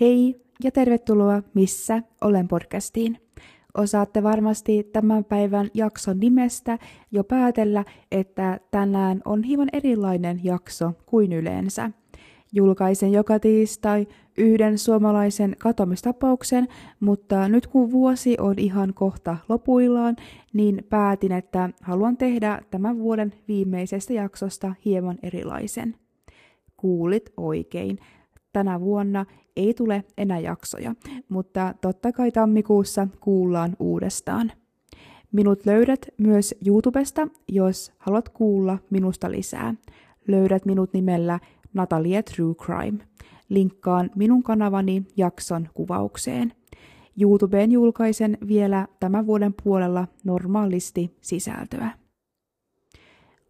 Hei ja tervetuloa Missä olen podcastiin. Osaatte varmasti tämän päivän jakson nimestä jo päätellä, että tänään on hieman erilainen jakso kuin yleensä. Julkaisen joka tiistai yhden suomalaisen katomistapauksen, mutta nyt kun vuosi on ihan kohta lopuillaan, niin päätin, että haluan tehdä tämän vuoden viimeisestä jaksosta hieman erilaisen. Kuulit oikein. Tänä vuonna ei tule enää jaksoja, mutta totta kai tammikuussa kuullaan uudestaan. Minut löydät myös YouTubesta, jos haluat kuulla minusta lisää. Löydät minut nimellä Natalia True Crime. Linkkaan minun kanavani jakson kuvaukseen. YouTubeen julkaisen vielä tämän vuoden puolella normaalisti sisältöä.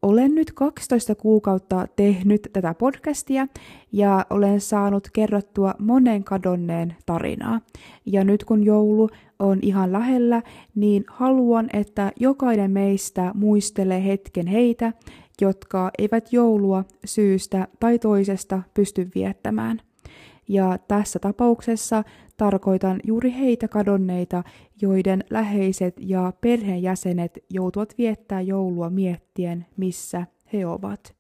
Olen nyt 12 kuukautta tehnyt tätä podcastia ja olen saanut kerrottua monen kadonneen tarinaa. Ja nyt kun joulu on ihan lähellä, niin haluan, että jokainen meistä muistelee hetken heitä, jotka eivät joulua syystä tai toisesta pysty viettämään. Ja tässä tapauksessa tarkoitan juuri heitä kadonneita, joiden läheiset ja perheenjäsenet joutuvat viettää joulua miettien, missä he ovat.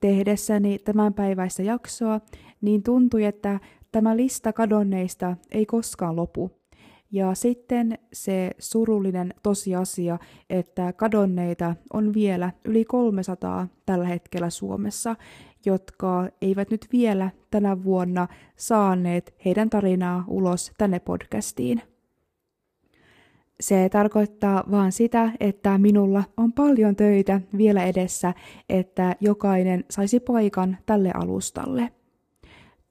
Tehdessäni tämän päiväistä jaksoa, niin tuntui, että tämä lista kadonneista ei koskaan lopu. Ja sitten se surullinen tosiasia, että kadonneita on vielä yli 300 tällä hetkellä Suomessa, jotka eivät nyt vielä tänä vuonna saaneet heidän tarinaa ulos tänne podcastiin. Se tarkoittaa vaan sitä, että minulla on paljon töitä vielä edessä, että jokainen saisi paikan tälle alustalle.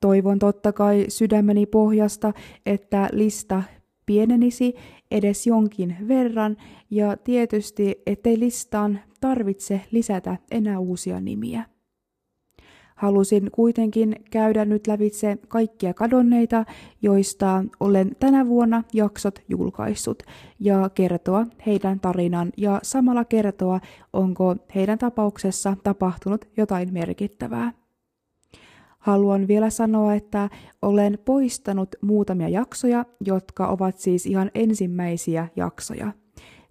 Toivon totta kai sydämeni pohjasta, että lista pienenisi edes jonkin verran ja tietysti, ettei listaan tarvitse lisätä enää uusia nimiä. Halusin kuitenkin käydä nyt lävitse kaikkia kadonneita, joista olen tänä vuonna jaksot julkaissut, ja kertoa heidän tarinan ja samalla kertoa, onko heidän tapauksessa tapahtunut jotain merkittävää. Haluan vielä sanoa, että olen poistanut muutamia jaksoja, jotka ovat siis ihan ensimmäisiä jaksoja –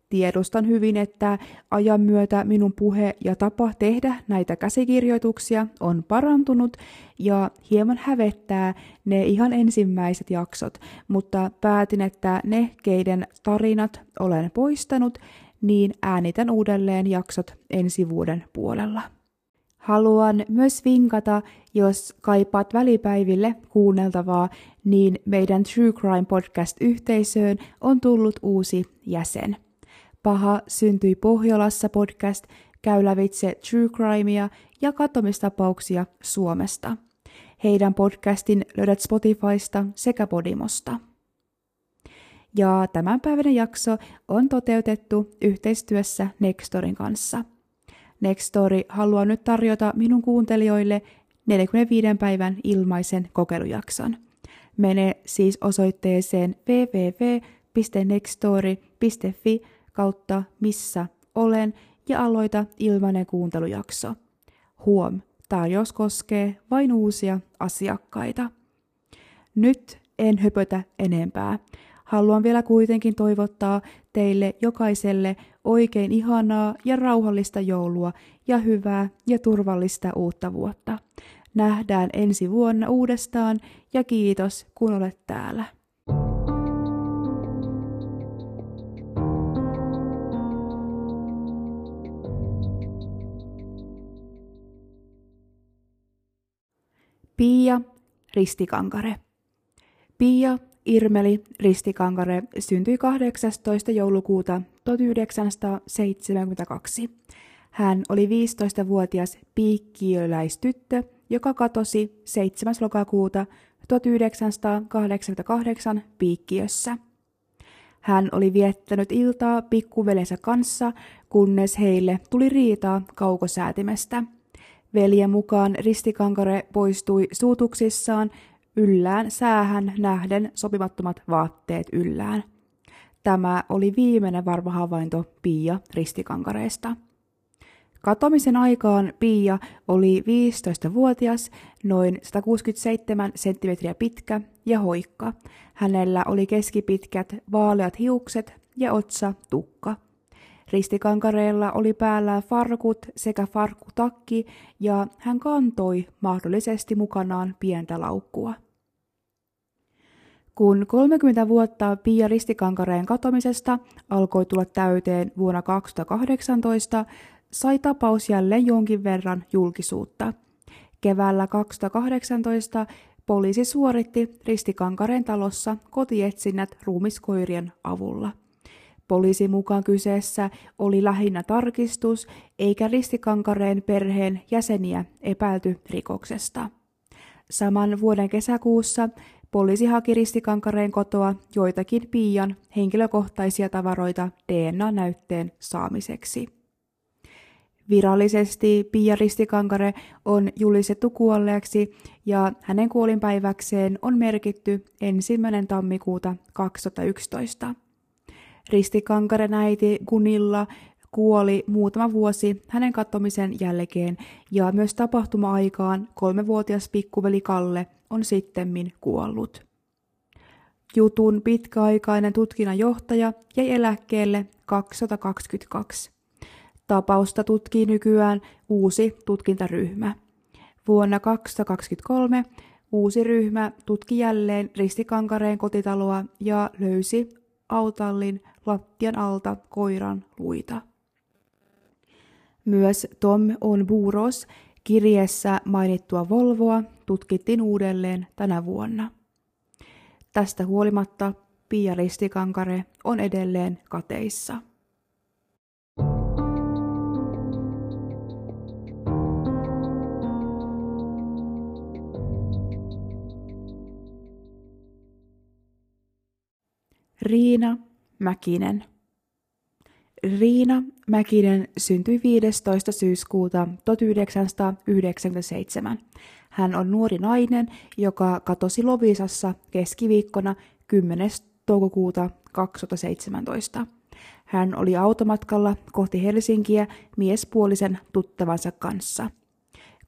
Tiedostan hyvin, että ajan myötä minun puhe ja tapa tehdä näitä käsikirjoituksia on parantunut ja hieman hävettää ne ihan ensimmäiset jaksot, mutta päätin, että ne, keiden tarinat olen poistanut, niin äänitän uudelleen jaksot ensi vuoden puolella. Haluan myös vinkata, jos kaipaat välipäiville kuunneltavaa, niin meidän True Crime Podcast-yhteisöön on tullut uusi jäsen. Paha syntyi Pohjolassa podcast käy lävitse true crimea ja katomistapauksia Suomesta. Heidän podcastin löydät Spotifysta sekä Podimosta. Ja tämänpäiväinen jakso on toteutettu yhteistyössä Nextorin kanssa. Nextori haluaa nyt tarjota minun kuuntelijoille 45 päivän ilmaisen kokeilujakson. Mene siis osoitteeseen www.nextory.fi kautta missä olen ja aloita ilmainen kuuntelujakso. Huom, tarjous koskee vain uusia asiakkaita. Nyt en höpötä enempää. Haluan vielä kuitenkin toivottaa teille jokaiselle oikein ihanaa ja rauhallista joulua ja hyvää ja turvallista uutta vuotta. Nähdään ensi vuonna uudestaan ja kiitos kun olet täällä. Pia Ristikankare. Pia Irmeli Ristikankare syntyi 18. joulukuuta 1972. Hän oli 15-vuotias piikkiöläistyttö, joka katosi 7. lokakuuta 1988 piikkiössä. Hän oli viettänyt iltaa pikkuvelensä kanssa, kunnes heille tuli riitaa kaukosäätimestä – Veljen mukaan ristikankare poistui suutuksissaan yllään säähän nähden sopimattomat vaatteet yllään. Tämä oli viimeinen varma havainto Pia ristikankareesta. Katomisen aikaan Pia oli 15-vuotias, noin 167 senttimetriä pitkä ja hoikka. Hänellä oli keskipitkät vaaleat hiukset ja otsa tukka. Ristikankareella oli päällä farkut sekä farkkutakki ja hän kantoi mahdollisesti mukanaan pientä laukkua. Kun 30 vuotta Pia Ristikankareen katomisesta alkoi tulla täyteen vuonna 2018, sai tapaus jälleen jonkin verran julkisuutta. Keväällä 2018 poliisi suoritti Ristikankareen talossa kotietsinnät ruumiskoirien avulla. Poliisin mukaan kyseessä oli lähinnä tarkistus, eikä Ristikankareen perheen jäseniä epäilty rikoksesta. Saman vuoden kesäkuussa poliisi haki Ristikankareen kotoa joitakin Piian henkilökohtaisia tavaroita DNA-näytteen saamiseksi. Virallisesti Pia Ristikankare on julistettu kuolleeksi ja hänen kuolinpäiväkseen on merkitty ensimmäinen tammikuuta 2011. Ristikankaren äiti Gunilla kuoli muutama vuosi hänen kattomisen jälkeen ja myös tapahtuma-aikaan kolmevuotias pikkuveli Kalle on sittemmin kuollut. Jutun pitkäaikainen tutkinnanjohtaja jäi eläkkeelle 222. Tapausta tutkii nykyään uusi tutkintaryhmä. Vuonna 2023 uusi ryhmä tutki jälleen Ristikankareen kotitaloa ja löysi autallin lattian alta koiran luita. Myös Tom on Buros kirjeessä mainittua Volvoa tutkittiin uudelleen tänä vuonna. Tästä huolimatta Pia Ristikankare on edelleen kateissa. Riina Mäkinen. Riina Mäkinen syntyi 15. syyskuuta 1997. Hän on nuori nainen, joka katosi Lovisassa keskiviikkona 10. toukokuuta 2017. Hän oli automatkalla kohti Helsinkiä miespuolisen tuttavansa kanssa –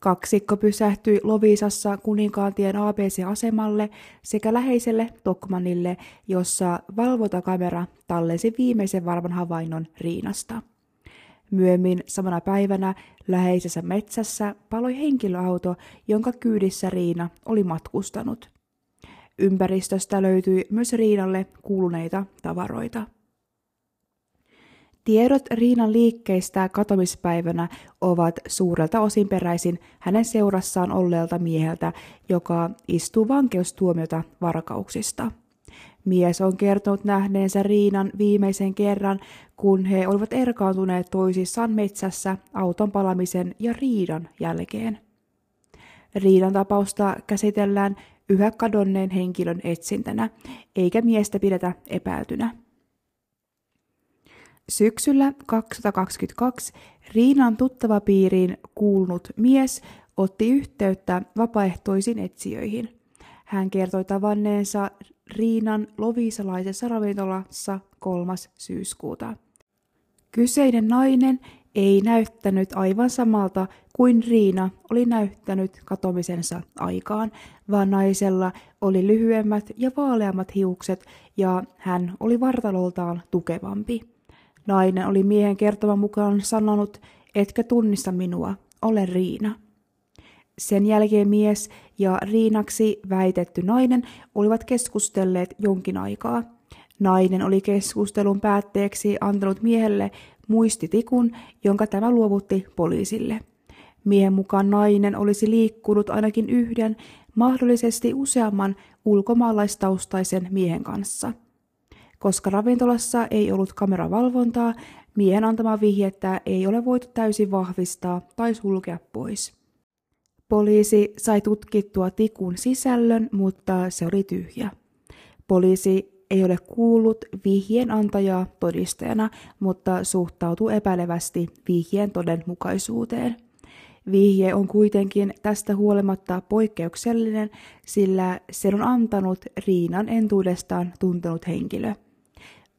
Kaksikko pysähtyi Lovisassa Kuninkaantien ABC-asemalle sekä läheiselle Tokmanille, jossa valvontakamera tallesi viimeisen varman havainnon Riinasta. Myöhemmin samana päivänä läheisessä metsässä paloi henkilöauto, jonka kyydissä Riina oli matkustanut. Ympäristöstä löytyi myös Riinalle kuuluneita tavaroita. Tiedot Riinan liikkeistä katomispäivänä ovat suurelta osin peräisin hänen seurassaan olleelta mieheltä, joka istuu vankeustuomiota varkauksista. Mies on kertonut nähneensä Riinan viimeisen kerran, kun he olivat erkaantuneet toisissaan metsässä auton palamisen ja riidan jälkeen. Riidan tapausta käsitellään yhä kadonneen henkilön etsintänä, eikä miestä pidetä epäiltynä. Syksyllä 2022 Riinan tuttavapiiriin kuulunut mies otti yhteyttä vapaaehtoisiin etsijöihin. Hän kertoi tavanneensa Riinan lovisalaisessa ravintolassa 3. syyskuuta. Kyseinen nainen ei näyttänyt aivan samalta kuin Riina oli näyttänyt katomisensa aikaan, vaan naisella oli lyhyemmät ja vaaleammat hiukset ja hän oli vartaloltaan tukevampi. Nainen oli miehen kertoman mukaan sanonut, etkä tunnista minua, olen Riina. Sen jälkeen mies ja Riinaksi väitetty nainen olivat keskustelleet jonkin aikaa. Nainen oli keskustelun päätteeksi antanut miehelle muistitikun, jonka tämä luovutti poliisille. Miehen mukaan nainen olisi liikkunut ainakin yhden, mahdollisesti useamman ulkomaalaistaustaisen miehen kanssa – koska ravintolassa ei ollut kameravalvontaa, miehen antama vihjettä ei ole voitu täysin vahvistaa tai sulkea pois. Poliisi sai tutkittua tikun sisällön, mutta se oli tyhjä. Poliisi ei ole kuullut vihjeen antajaa todistajana, mutta suhtautuu epäilevästi vihjeen todenmukaisuuteen. Vihje on kuitenkin tästä huolimatta poikkeuksellinen, sillä se on antanut Riinan entuudestaan tuntenut henkilö –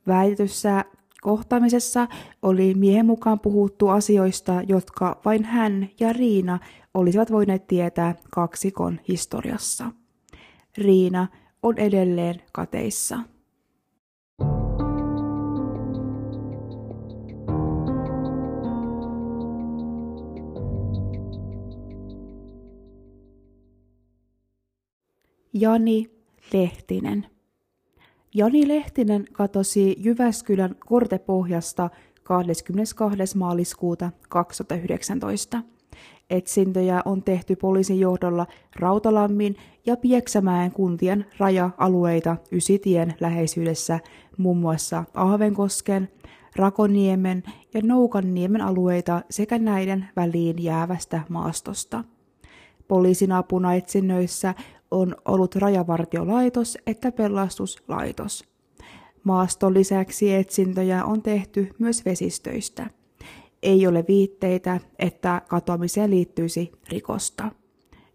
Väitetyssä Kohtaamisessa oli miehen mukaan puhuttu asioista, jotka vain hän ja Riina olisivat voineet tietää kaksikon historiassa. Riina on edelleen kateissa. Jani Lehtinen. Jani Lehtinen katosi Jyväskylän Kortepohjasta 22. maaliskuuta 2019. Etsintöjä on tehty poliisin johdolla Rautalammin ja Pieksämäen kuntien raja-alueita Ysitien läheisyydessä muun muassa Ahvenkosken, Rakoniemen ja Noukanniemen alueita sekä näiden väliin jäävästä maastosta. Poliisin apuna etsinnöissä on ollut rajavartiolaitos että pelastuslaitos. Maaston lisäksi etsintöjä on tehty myös vesistöistä. Ei ole viitteitä, että katoamiseen liittyisi rikosta.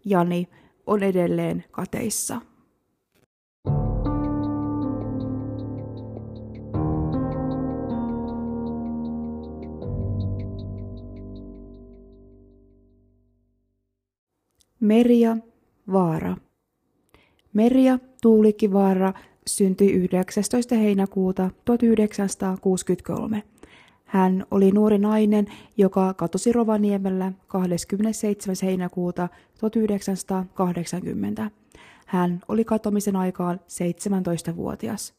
Jani on edelleen kateissa. Merja Vaara Merja Tuulikkivaara syntyi 19. heinäkuuta 1963. Hän oli nuori nainen, joka katosi Rovaniemellä 27. heinäkuuta 1980. Hän oli katomisen aikaan 17-vuotias.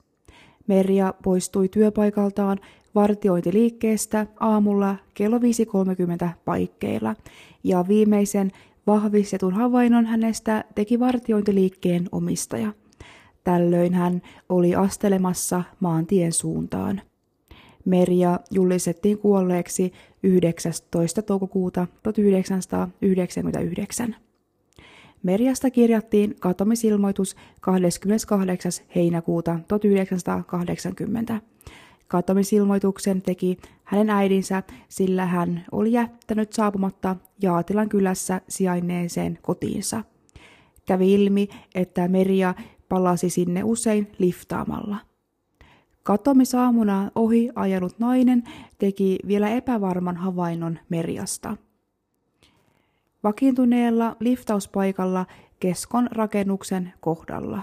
Merja poistui työpaikaltaan vartiointiliikkeestä aamulla kello 5.30 paikkeilla ja viimeisen Vahvistetun havainnon hänestä teki vartiointiliikkeen omistaja. Tällöin hän oli astelemassa maantien suuntaan. Merja julistettiin kuolleeksi 19. toukokuuta 1999. Merjasta kirjattiin katomisilmoitus 28. heinäkuuta 1980. Katomisilmoituksen teki hänen äidinsä, sillä hän oli jättänyt saapumatta Jaatilan kylässä sijainneeseen kotiinsa. Kävi ilmi, että Meria palasi sinne usein liftaamalla. Katomisaamuna ohi ajanut nainen teki vielä epävarman havainnon Meriasta. Vakiintuneella liftauspaikalla keskon rakennuksen kohdalla.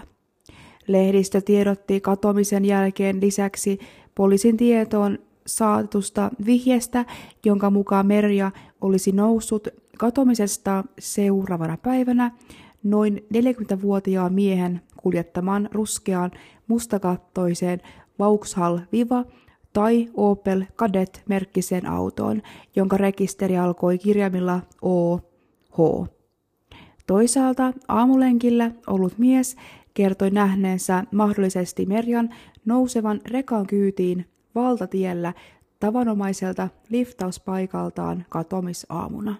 Lehdistö tiedotti katomisen jälkeen lisäksi poliisin tietoon saatusta vihjeestä, jonka mukaan Merja olisi noussut katomisesta seuraavana päivänä noin 40-vuotiaan miehen kuljettamaan ruskeaan mustakattoiseen Vauxhall Viva tai Opel Kadett-merkkiseen autoon, jonka rekisteri alkoi kirjaimilla OH. Toisaalta aamulenkillä ollut mies kertoi nähneensä mahdollisesti Merjan nousevan rekan kyytiin valtatiellä tavanomaiselta liftauspaikaltaan katomisaamuna.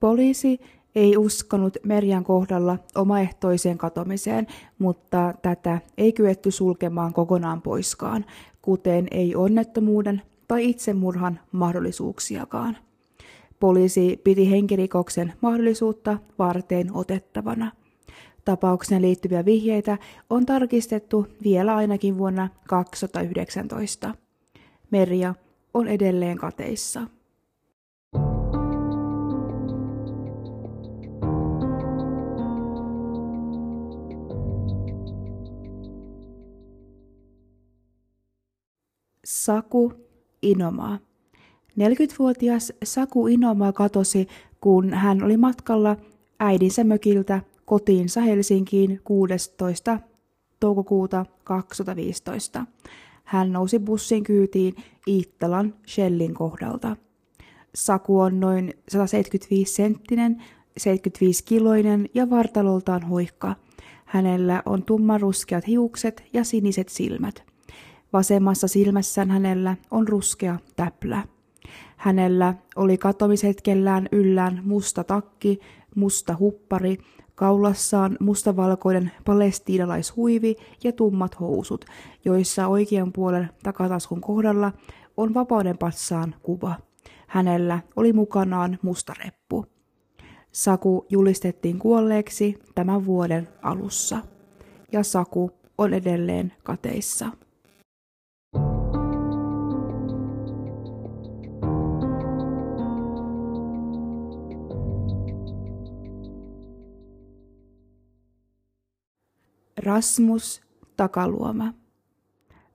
Poliisi ei uskonut Merjan kohdalla omaehtoiseen katomiseen, mutta tätä ei kyetty sulkemaan kokonaan poiskaan, kuten ei onnettomuuden tai itsemurhan mahdollisuuksiakaan. Poliisi piti henkirikoksen mahdollisuutta varteen otettavana. Tapaukseen liittyviä vihjeitä on tarkistettu vielä ainakin vuonna 2019. Merja on edelleen kateissa. Saku Inomaa. 40-vuotias Saku Inomaa katosi, kun hän oli matkalla äidinsä mökiltä kotiinsa Helsinkiin 16. toukokuuta 2015. Hän nousi bussin kyytiin Iittalan Shellin kohdalta. Saku on noin 175 senttinen, 75 kiloinen ja vartaloltaan hoikka. Hänellä on tummaruskeat hiukset ja siniset silmät. Vasemmassa silmässään hänellä on ruskea täplä. Hänellä oli katomishetkellään yllään musta takki, musta huppari Kaulassaan mustavalkoinen palestiinalaishuivi ja tummat housut, joissa oikean puolen takataskun kohdalla on vapauden patsaan kuva. Hänellä oli mukanaan musta reppu. Saku julistettiin kuolleeksi tämän vuoden alussa. Ja Saku on edelleen kateissa. Rasmus Takaluoma.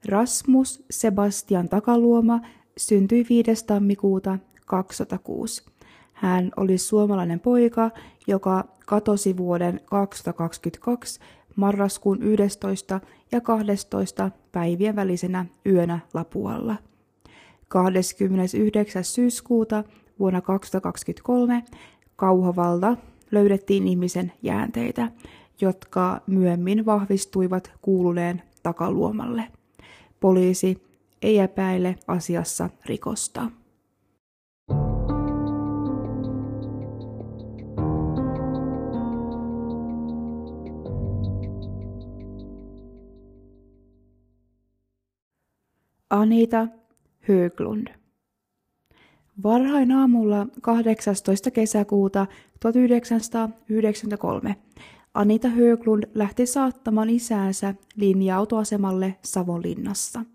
Rasmus Sebastian Takaluoma syntyi 5. tammikuuta 2006. Hän oli suomalainen poika, joka katosi vuoden 2022 marraskuun 11. ja 12. päivien välisenä yönä Lapualla. 29. syyskuuta vuonna 2023 Kauhavalta löydettiin ihmisen jäänteitä, jotka myöhemmin vahvistuivat kuuluneen takaluomalle. Poliisi ei epäile asiassa rikosta. Anita Höglund. Varhain aamulla 18. kesäkuuta 1993 Anita Höglund lähti saattamaan isäänsä linja-autoasemalle Savonlinnassa.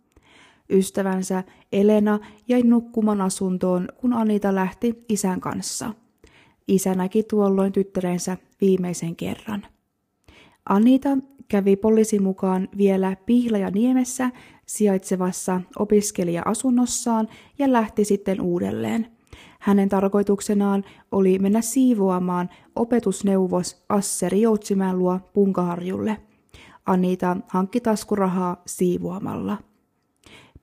Ystävänsä Elena jäi nukkumaan asuntoon, kun Anita lähti isän kanssa. Isä näki tuolloin tyttärensä viimeisen kerran. Anita kävi poliisin mukaan vielä Pihlajaniemessä sijaitsevassa opiskelija-asunnossaan ja lähti sitten uudelleen. Hänen tarkoituksenaan oli mennä siivoamaan opetusneuvos Asseri Joutsimäen luo Punkaharjulle. Anita hankki taskurahaa siivoamalla.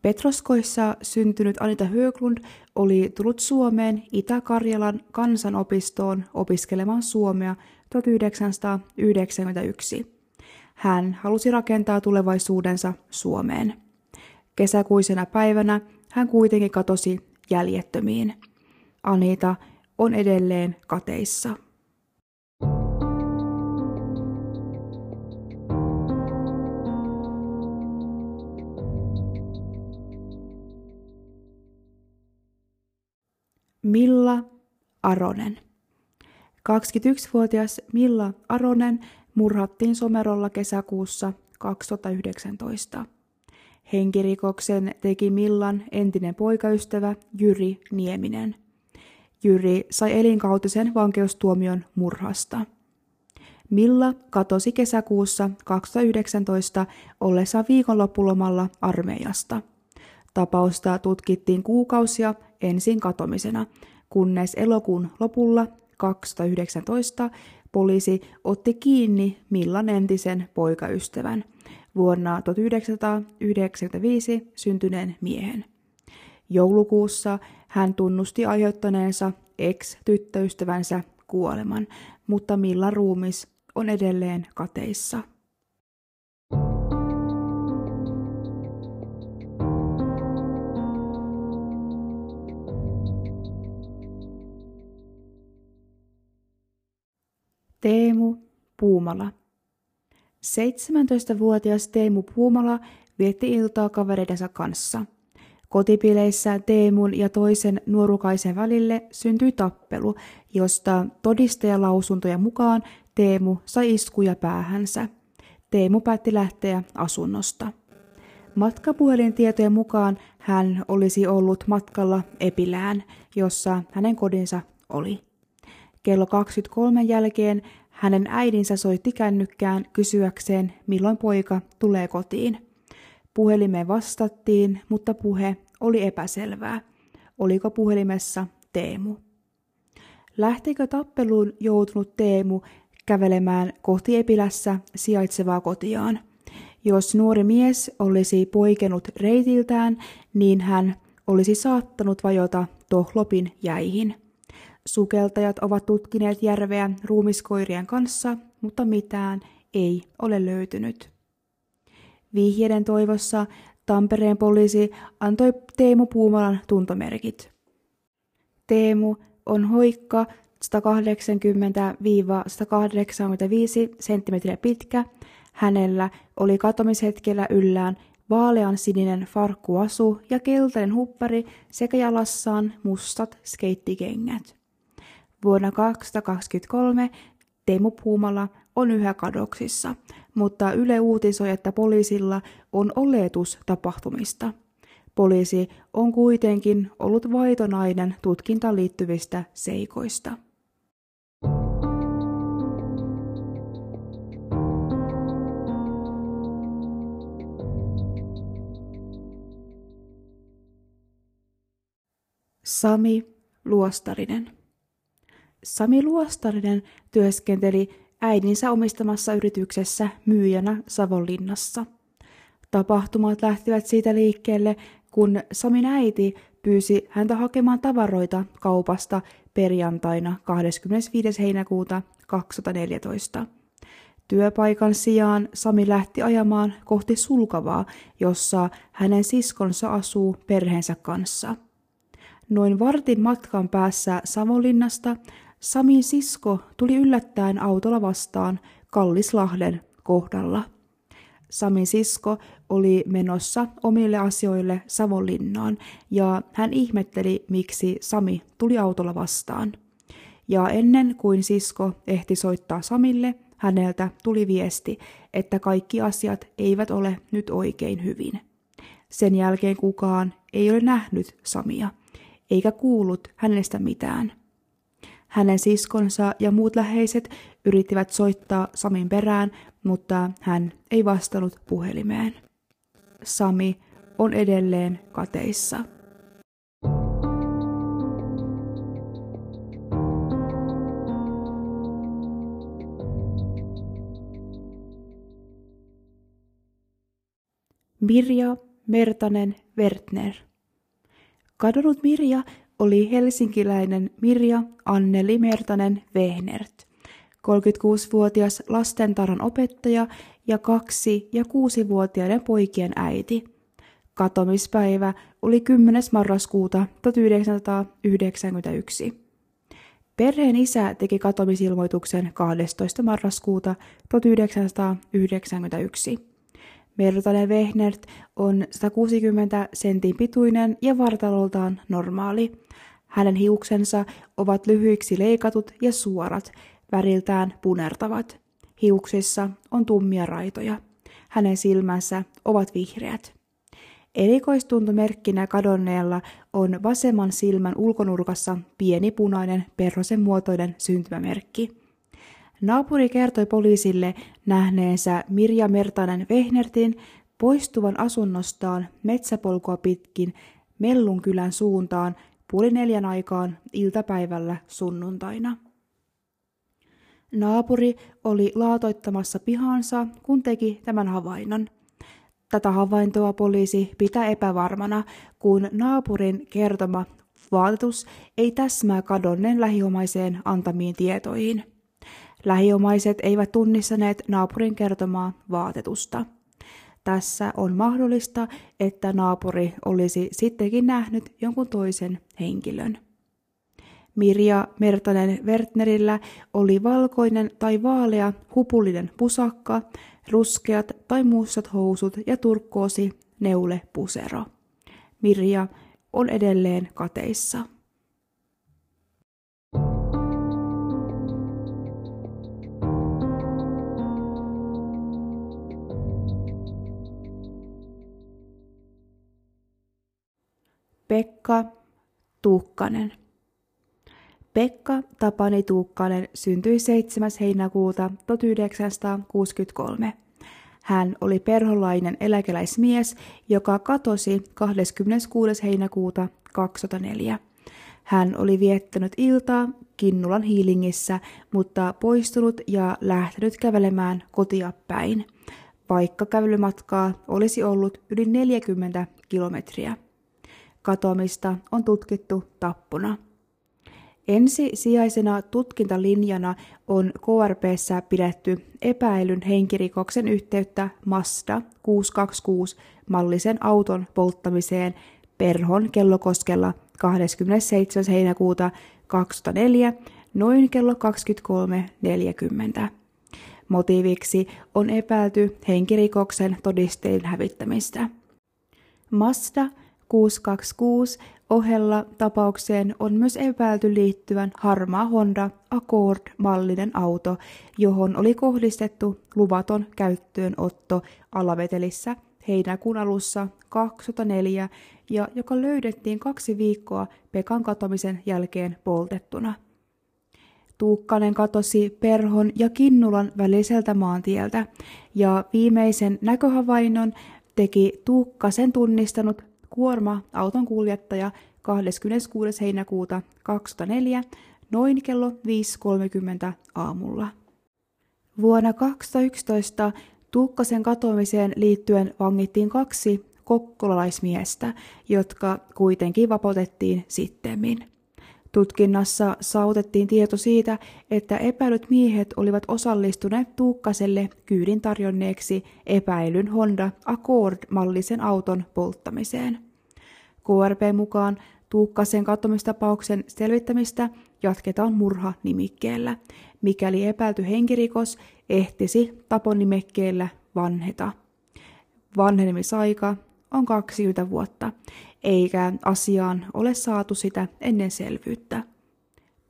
Petroskoissa syntynyt Anita Höglund oli tullut Suomeen Itä-Karjalan kansanopistoon opiskelemaan suomea 1991. Hän halusi rakentaa tulevaisuudensa Suomeen. Kesäkuisena päivänä hän kuitenkin katosi jäljettömiin. Anita on edelleen kateissa. Milla Aronen. 21-vuotias Milla Aronen murhattiin Somerolla kesäkuussa 2019. Henkirikoksen teki Millan entinen poikaystävä Jyri Nieminen. Jyri sai elinkautisen vankeustuomion murhasta. Milla katosi kesäkuussa 2019 ollessa viikonloppulomalla armeijasta. Tapausta tutkittiin kuukausia ensin katomisena, kunnes elokuun lopulla 2019 poliisi otti kiinni Millan entisen poikaystävän, vuonna 1995 syntyneen miehen. Joulukuussa hän tunnusti aiheuttaneensa ex-tyttöystävänsä kuoleman, mutta Millan ruumis on edelleen kateissa. Teemu Puumala. 17-vuotias Teemu Puumala vietti iltaa kavereidensa kanssa. Kotipileissä Teemun ja toisen nuorukaisen välille syntyi tappelu, josta todistajalausuntojen mukaan Teemu sai iskuja päähänsä. Teemu päätti lähteä asunnosta. Matkapuhelintietojen mukaan hän olisi ollut matkalla Epilään, jossa hänen kodinsa oli. Kello 23 jälkeen hänen äidinsä soitti kännykkään kysyäkseen, milloin poika tulee kotiin. Puhelimeen vastattiin, mutta puhe oli epäselvää. Oliko puhelimessa Teemu? Lähtikö tappeluun joutunut Teemu kävelemään kohti Epilässä sijaitsevaa kotiaan? Jos nuori mies olisi poikennut reitiltään, niin hän olisi saattanut vajota Tohlopin jäihin – Sukeltajat ovat tutkineet järveä ruumiskoirien kanssa, mutta mitään ei ole löytynyt. Vihjeiden toivossa Tampereen poliisi antoi Teemu Puumalan tuntomerkit. Teemu on hoikka 180-185 cm pitkä. Hänellä oli katomishetkellä yllään vaalean sininen farkkuasu ja keltainen huppari sekä jalassaan mustat skeittikengät. Vuonna 2023 Teemu Puumala on yhä kadoksissa, mutta Yle uutisoi, että poliisilla on oletus tapahtumista. Poliisi on kuitenkin ollut vaitonainen tutkintaan liittyvistä seikoista. Sami Luostarinen. Sami Luostarinen työskenteli äidinsä omistamassa yrityksessä myyjänä Savonlinnassa. Tapahtumat lähtivät siitä liikkeelle, kun Samin äiti pyysi häntä hakemaan tavaroita kaupasta perjantaina 25. heinäkuuta 2014. Työpaikan sijaan Sami lähti ajamaan kohti Sulkavaa, jossa hänen siskonsa asuu perheensä kanssa. Noin vartin matkan päässä Savonlinnasta Samin sisko tuli yllättäen autolla vastaan Kallislahden kohdalla. Samin sisko oli menossa omille asioille Savonlinnaan ja hän ihmetteli, miksi Sami tuli autolla vastaan. Ja ennen kuin sisko ehti soittaa Samille, häneltä tuli viesti, että kaikki asiat eivät ole nyt oikein hyvin. Sen jälkeen kukaan ei ole nähnyt Samia, eikä kuullut hänestä mitään. Hänen siskonsa ja muut läheiset yrittivät soittaa Samin perään, mutta hän ei vastannut puhelimeen. Sami on edelleen kateissa. Mirja Mertanen Wertner. Kadonnut Mirja oli helsinkiläinen Mirja Anneli Mertanen Vehnert, 36-vuotias lastentarhan opettaja ja kaksi- ja kuusi-vuotiaiden poikien äiti. Katomispäivä oli 10. marraskuuta 1991. Perheen isä teki katomisilmoituksen 12. marraskuuta 1991. Mertanen Vehnert on 160 sentin pituinen ja vartaloltaan normaali. Hänen hiuksensa ovat lyhyiksi leikatut ja suorat, väriltään punertavat. Hiuksissa on tummia raitoja. Hänen silmänsä ovat vihreät. Erikoistuntomerkkinä kadonneella on vasemman silmän ulkonurkassa pieni punainen perhosen muotoinen syntymämerkki. Naapuri kertoi poliisille nähneensä Mirja Mertanen Vehnertin poistuvan asunnostaan metsäpolkua pitkin Mellunkylän suuntaan puoli neljän aikaan iltapäivällä sunnuntaina. Naapuri oli laatoittamassa pihansa, kun teki tämän havainnon. Tätä havaintoa poliisi pitää epävarmana, kun naapurin kertoma vaatetus ei täsmää kadonneen lähiomaiseen antamiin tietoihin. Lähiomaiset eivät tunnistaneet naapurin kertomaa vaatetusta. Tässä on mahdollista, että naapuri olisi sittenkin nähnyt jonkun toisen henkilön. Mirja Mertanen Wertnerillä oli valkoinen tai vaalea hupullinen pusakka, ruskeat tai mustat housut ja turkkoosi neule pusero. Mirja on edelleen kateissa. Pekka Tuukkanen. Pekka Tapani Tuukkanen syntyi 7. heinäkuuta 1963. Hän oli perholainen eläkeläismies, joka katosi 26. heinäkuuta 2004. Hän oli viettänyt iltaa Kinnulan hiilingissä, mutta poistunut ja lähtenyt kävelemään kotia päin, vaikka kävelymatkaa olisi ollut yli 40 kilometriä katoamista on tutkittu tappuna. Ensisijaisena tutkintalinjana on KRPssä pidetty epäilyn henkirikoksen yhteyttä Mazda 626 mallisen auton polttamiseen Perhon kellokoskella 27. heinäkuuta 2004 noin kello 23.40. Motiiviksi on epäilty henkirikoksen todistein hävittämistä. Mazda 626 ohella tapaukseen on myös epäilty liittyvän harmaa Honda Accord-mallinen auto, johon oli kohdistettu luvaton käyttöönotto alavetelissä heinäkuun alussa 2004 ja joka löydettiin kaksi viikkoa Pekan katomisen jälkeen poltettuna. Tuukkanen katosi Perhon ja Kinnulan väliseltä maantieltä ja viimeisen näköhavainnon teki Tuukkasen tunnistanut kuorma-auton kuljettaja 26. heinäkuuta 2004 noin kello 5.30 aamulla. Vuonna 2011 Tuukkasen katoamiseen liittyen vangittiin kaksi kokkolalaismiestä, jotka kuitenkin vapautettiin sittemmin. Tutkinnassa saavutettiin tieto siitä, että epäilyt miehet olivat osallistuneet Tuukkaselle kyydin tarjonneeksi epäilyn Honda Accord-mallisen auton polttamiseen. KRP mukaan Tuukkasen katomistapauksen selvittämistä jatketaan murha-nimikkeellä, mikäli epäilty henkirikos ehtisi taponimekkeellä vanheta. Vanhenemisaika on 20 vuotta, eikä asiaan ole saatu sitä ennen selvyyttä.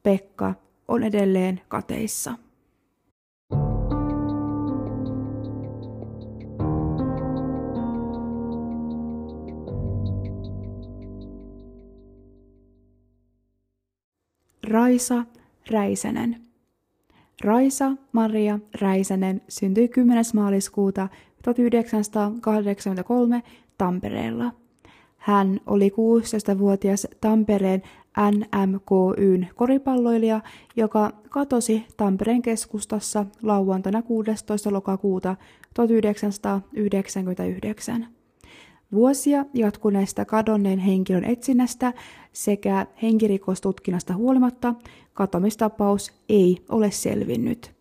Pekka on edelleen kateissa. Raisa Räisänen. Raisa Maria Räisänen syntyi 10. maaliskuuta 1983 Tampereella. Hän oli 16-vuotias Tampereen NMKYn koripalloilija, joka katosi Tampereen keskustassa lauantaina 16. lokakuuta 1999. Vuosia jatkuneesta kadonneen henkilön etsinnästä sekä henkirikostutkinnasta huolimatta katomistapaus ei ole selvinnyt.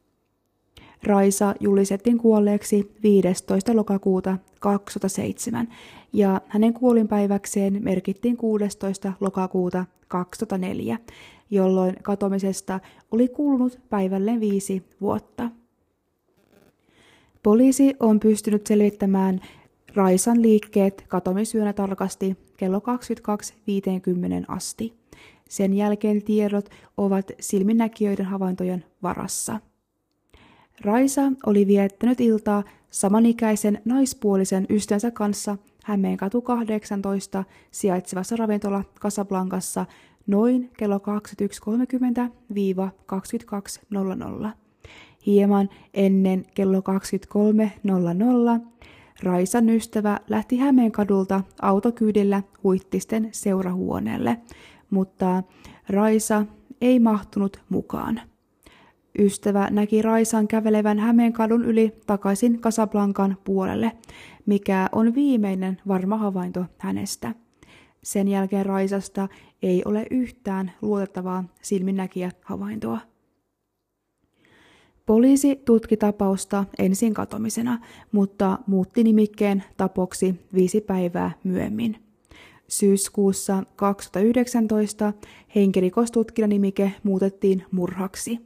Raisa julistettiin kuolleeksi 15. lokakuuta 2007 ja hänen kuolinpäiväkseen merkittiin 16. lokakuuta 2004, jolloin katomisesta oli kulunut päivälleen viisi vuotta. Poliisi on pystynyt selvittämään Raisan liikkeet katomisyönä tarkasti kello 22.50 asti. Sen jälkeen tiedot ovat silminnäkijöiden havaintojen varassa. Raisa oli viettänyt iltaa samanikäisen naispuolisen ystänsä kanssa Hämeenkatu 18 sijaitsevassa ravintola Casablancassa noin kello 21.30-22.00. Hieman ennen kello 23.00 Raisan ystävä lähti Hämeenkadulta autokyydillä huittisten seurahuoneelle, mutta Raisa ei mahtunut mukaan. Ystävä näki Raisan kävelevän Hämeenkadun yli takaisin Casablancan puolelle, mikä on viimeinen varma havainto hänestä. Sen jälkeen Raisasta ei ole yhtään luotettavaa silminnäkijä havaintoa. Poliisi tutki tapausta ensin katomisena, mutta muutti nimikkeen tapoksi viisi päivää myöhemmin. Syyskuussa 2019 henkirikostutkintanimike muutettiin murhaksi.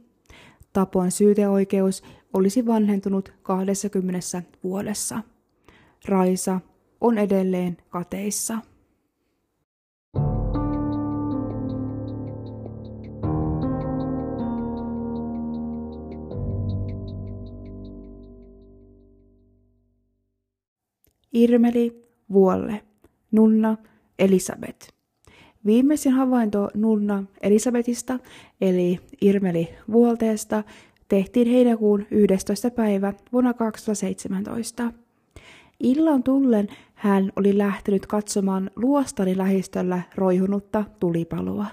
Tapon syyteoikeus olisi vanhentunut 20 vuodessa. Raisa on edelleen kateissa. Irmeli Vuolle, Nunna Elisabeth. Viimeisin havainto Nunna Elisabetista, eli Irmeli Vuolteesta, tehtiin heinäkuun 11. päivä vuonna 2017. Illan tullen hän oli lähtenyt katsomaan luostarin lähistöllä roihunutta tulipaloa.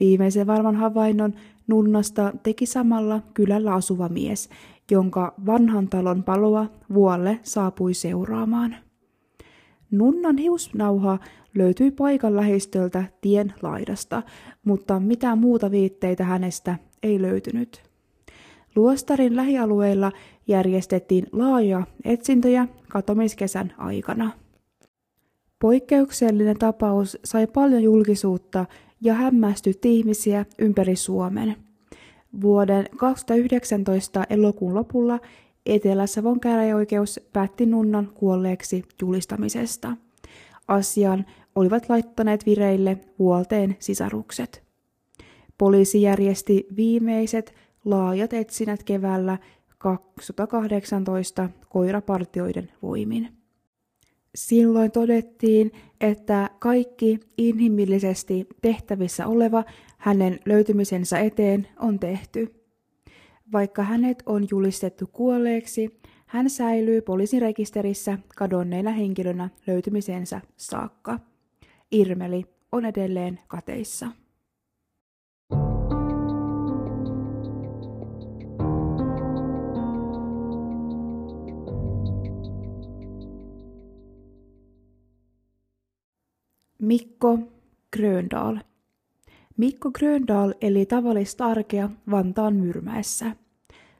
Viimeisen varman havainnon Nunnasta teki samalla kylällä asuva mies, jonka vanhan talon paloa vuolle saapui seuraamaan. Nunnan hiusnauha löytyi paikan lähistöltä tien laidasta, mutta mitään muuta viitteitä hänestä ei löytynyt. Luostarin lähialueilla järjestettiin laaja etsintöjä katomiskesän aikana. Poikkeuksellinen tapaus sai paljon julkisuutta ja hämmästytti ihmisiä ympäri Suomen. Vuoden 2019 elokuun lopulla Etelä-Savon käräjäoikeus päätti Nunnan kuolleeksi julistamisesta. Asian olivat laittaneet vireille vuolteen sisarukset. Poliisi järjesti viimeiset laajat etsinnät keväällä 2018 koirapartioiden voimin. Silloin todettiin, että kaikki inhimillisesti tehtävissä oleva hänen löytymisensä eteen on tehty. Vaikka hänet on julistettu kuolleeksi, hän säilyy poliisin rekisterissä kadonneena henkilönä löytymisensä saakka. Irmeli on edelleen kateissa. Mikko Gröndal. Mikko Gröndal eli tavallista arkea Vantaan Myrmäessä.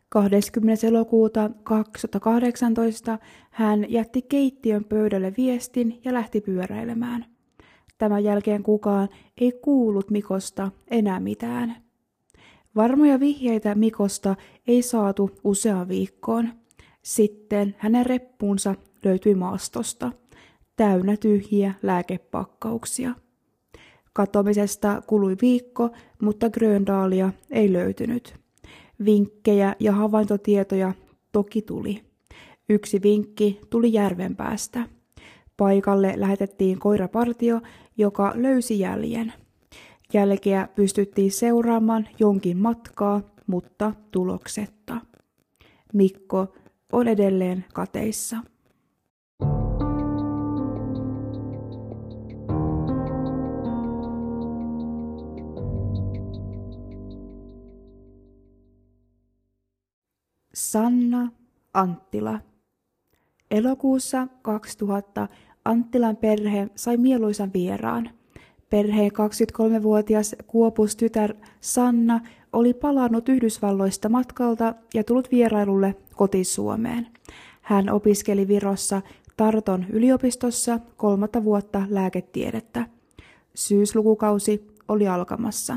20. elokuuta 2018 hän jätti keittiön pöydälle viestin ja lähti pyöräilemään. Tämän jälkeen kukaan ei kuullut Mikosta enää mitään. Varmoja vihjeitä Mikosta ei saatu useaan viikkoon. Sitten hänen reppuunsa löytyi maastosta, täynnä tyhjiä lääkepakkauksia. Katomisesta kului viikko, mutta Gröndalia ei löytynyt. Vinkkejä ja havaintotietoja toki tuli. Yksi vinkki tuli järven päästä. Paikalle lähetettiin koirapartio, joka löysi jäljen. Jälkeä pystyttiin seuraamaan jonkin matkaa, mutta tuloksetta. Mikko on edelleen kateissa. Sanna Anttila. Elokuussa 2000 Anttilan perhe sai mieluisan vieraan. Perheen 23-vuotias Kuopus tytär Sanna oli palannut Yhdysvalloista matkalta ja tullut vierailulle kotisuomeen. Hän opiskeli Virossa Tarton yliopistossa kolmatta vuotta lääketiedettä. Syyslukukausi oli alkamassa.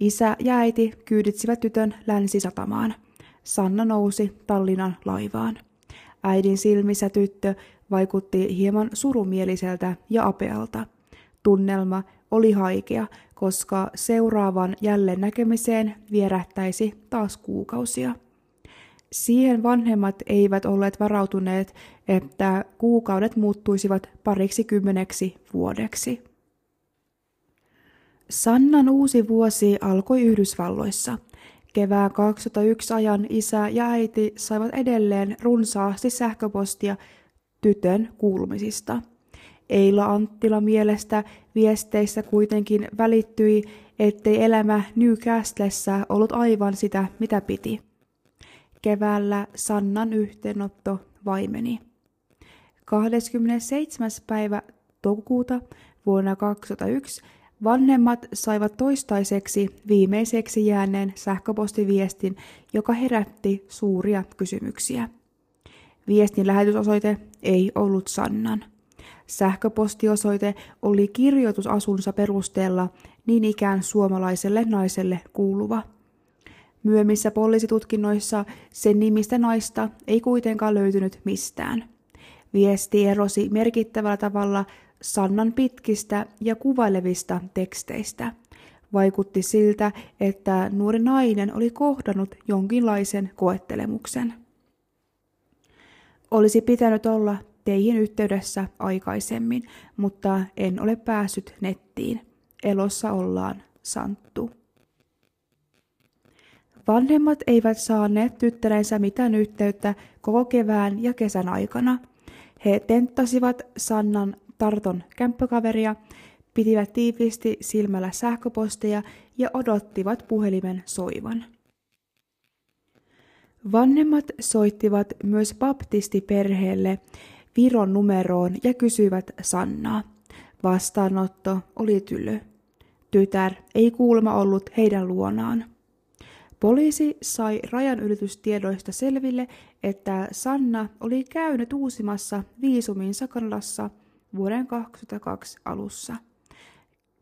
Isä ja äiti kyyditsivät tytön länsisatamaan. Sanna nousi Tallinnan laivaan. Äidin silmissä tyttö vaikutti hieman surumieliseltä ja apealta. Tunnelma oli haikea, koska seuraavan jälleen näkemiseen vierähtäisi taas kuukausia. Siihen vanhemmat eivät olleet varautuneet, että kuukaudet muuttuisivat pariksi kymmeneksi vuodeksi. Sannan uusi vuosi alkoi Yhdysvalloissa – Kevään 2001 ajan isä ja äiti saivat edelleen runsaasti sähköpostia tytön kuulumisista. Eila Anttila mielestä viesteissä kuitenkin välittyi, ettei elämä Newcastlessa ollut aivan sitä, mitä piti. Keväällä Sannan yhteenotto vaimeni. 27. päivä toukokuuta vuonna 2001 Vanhemmat saivat toistaiseksi viimeiseksi jääneen sähköpostiviestin, joka herätti suuria kysymyksiä. Viestin lähetysosoite ei ollut Sannan. Sähköpostiosoite oli kirjoitusasunsa perusteella niin ikään suomalaiselle naiselle kuuluva. Myöhemmissä poliisitutkinnoissa sen nimistä naista ei kuitenkaan löytynyt mistään. Viesti erosi merkittävällä tavalla Sannan pitkistä ja kuvailevista teksteistä. Vaikutti siltä, että nuori nainen oli kohdannut jonkinlaisen koettelemuksen. Olisi pitänyt olla teihin yhteydessä aikaisemmin, mutta en ole päässyt nettiin. Elossa ollaan Santtu. Vanhemmat eivät saaneet tyttärensä mitään yhteyttä koko kevään ja kesän aikana. He tenttasivat Sannan Tarton kämppäkaveria, pitivät tiiviisti silmällä sähköposteja ja odottivat puhelimen soivan. Vanhemmat soittivat myös baptistiperheelle Viron numeroon ja kysyivät Sannaa. Vastaanotto oli tyly. Tytär ei kuulma ollut heidän luonaan. Poliisi sai rajanylitystiedoista selville, että Sanna oli käynyt uusimassa viisuminsa Kanadassa – vuoden 2002 alussa.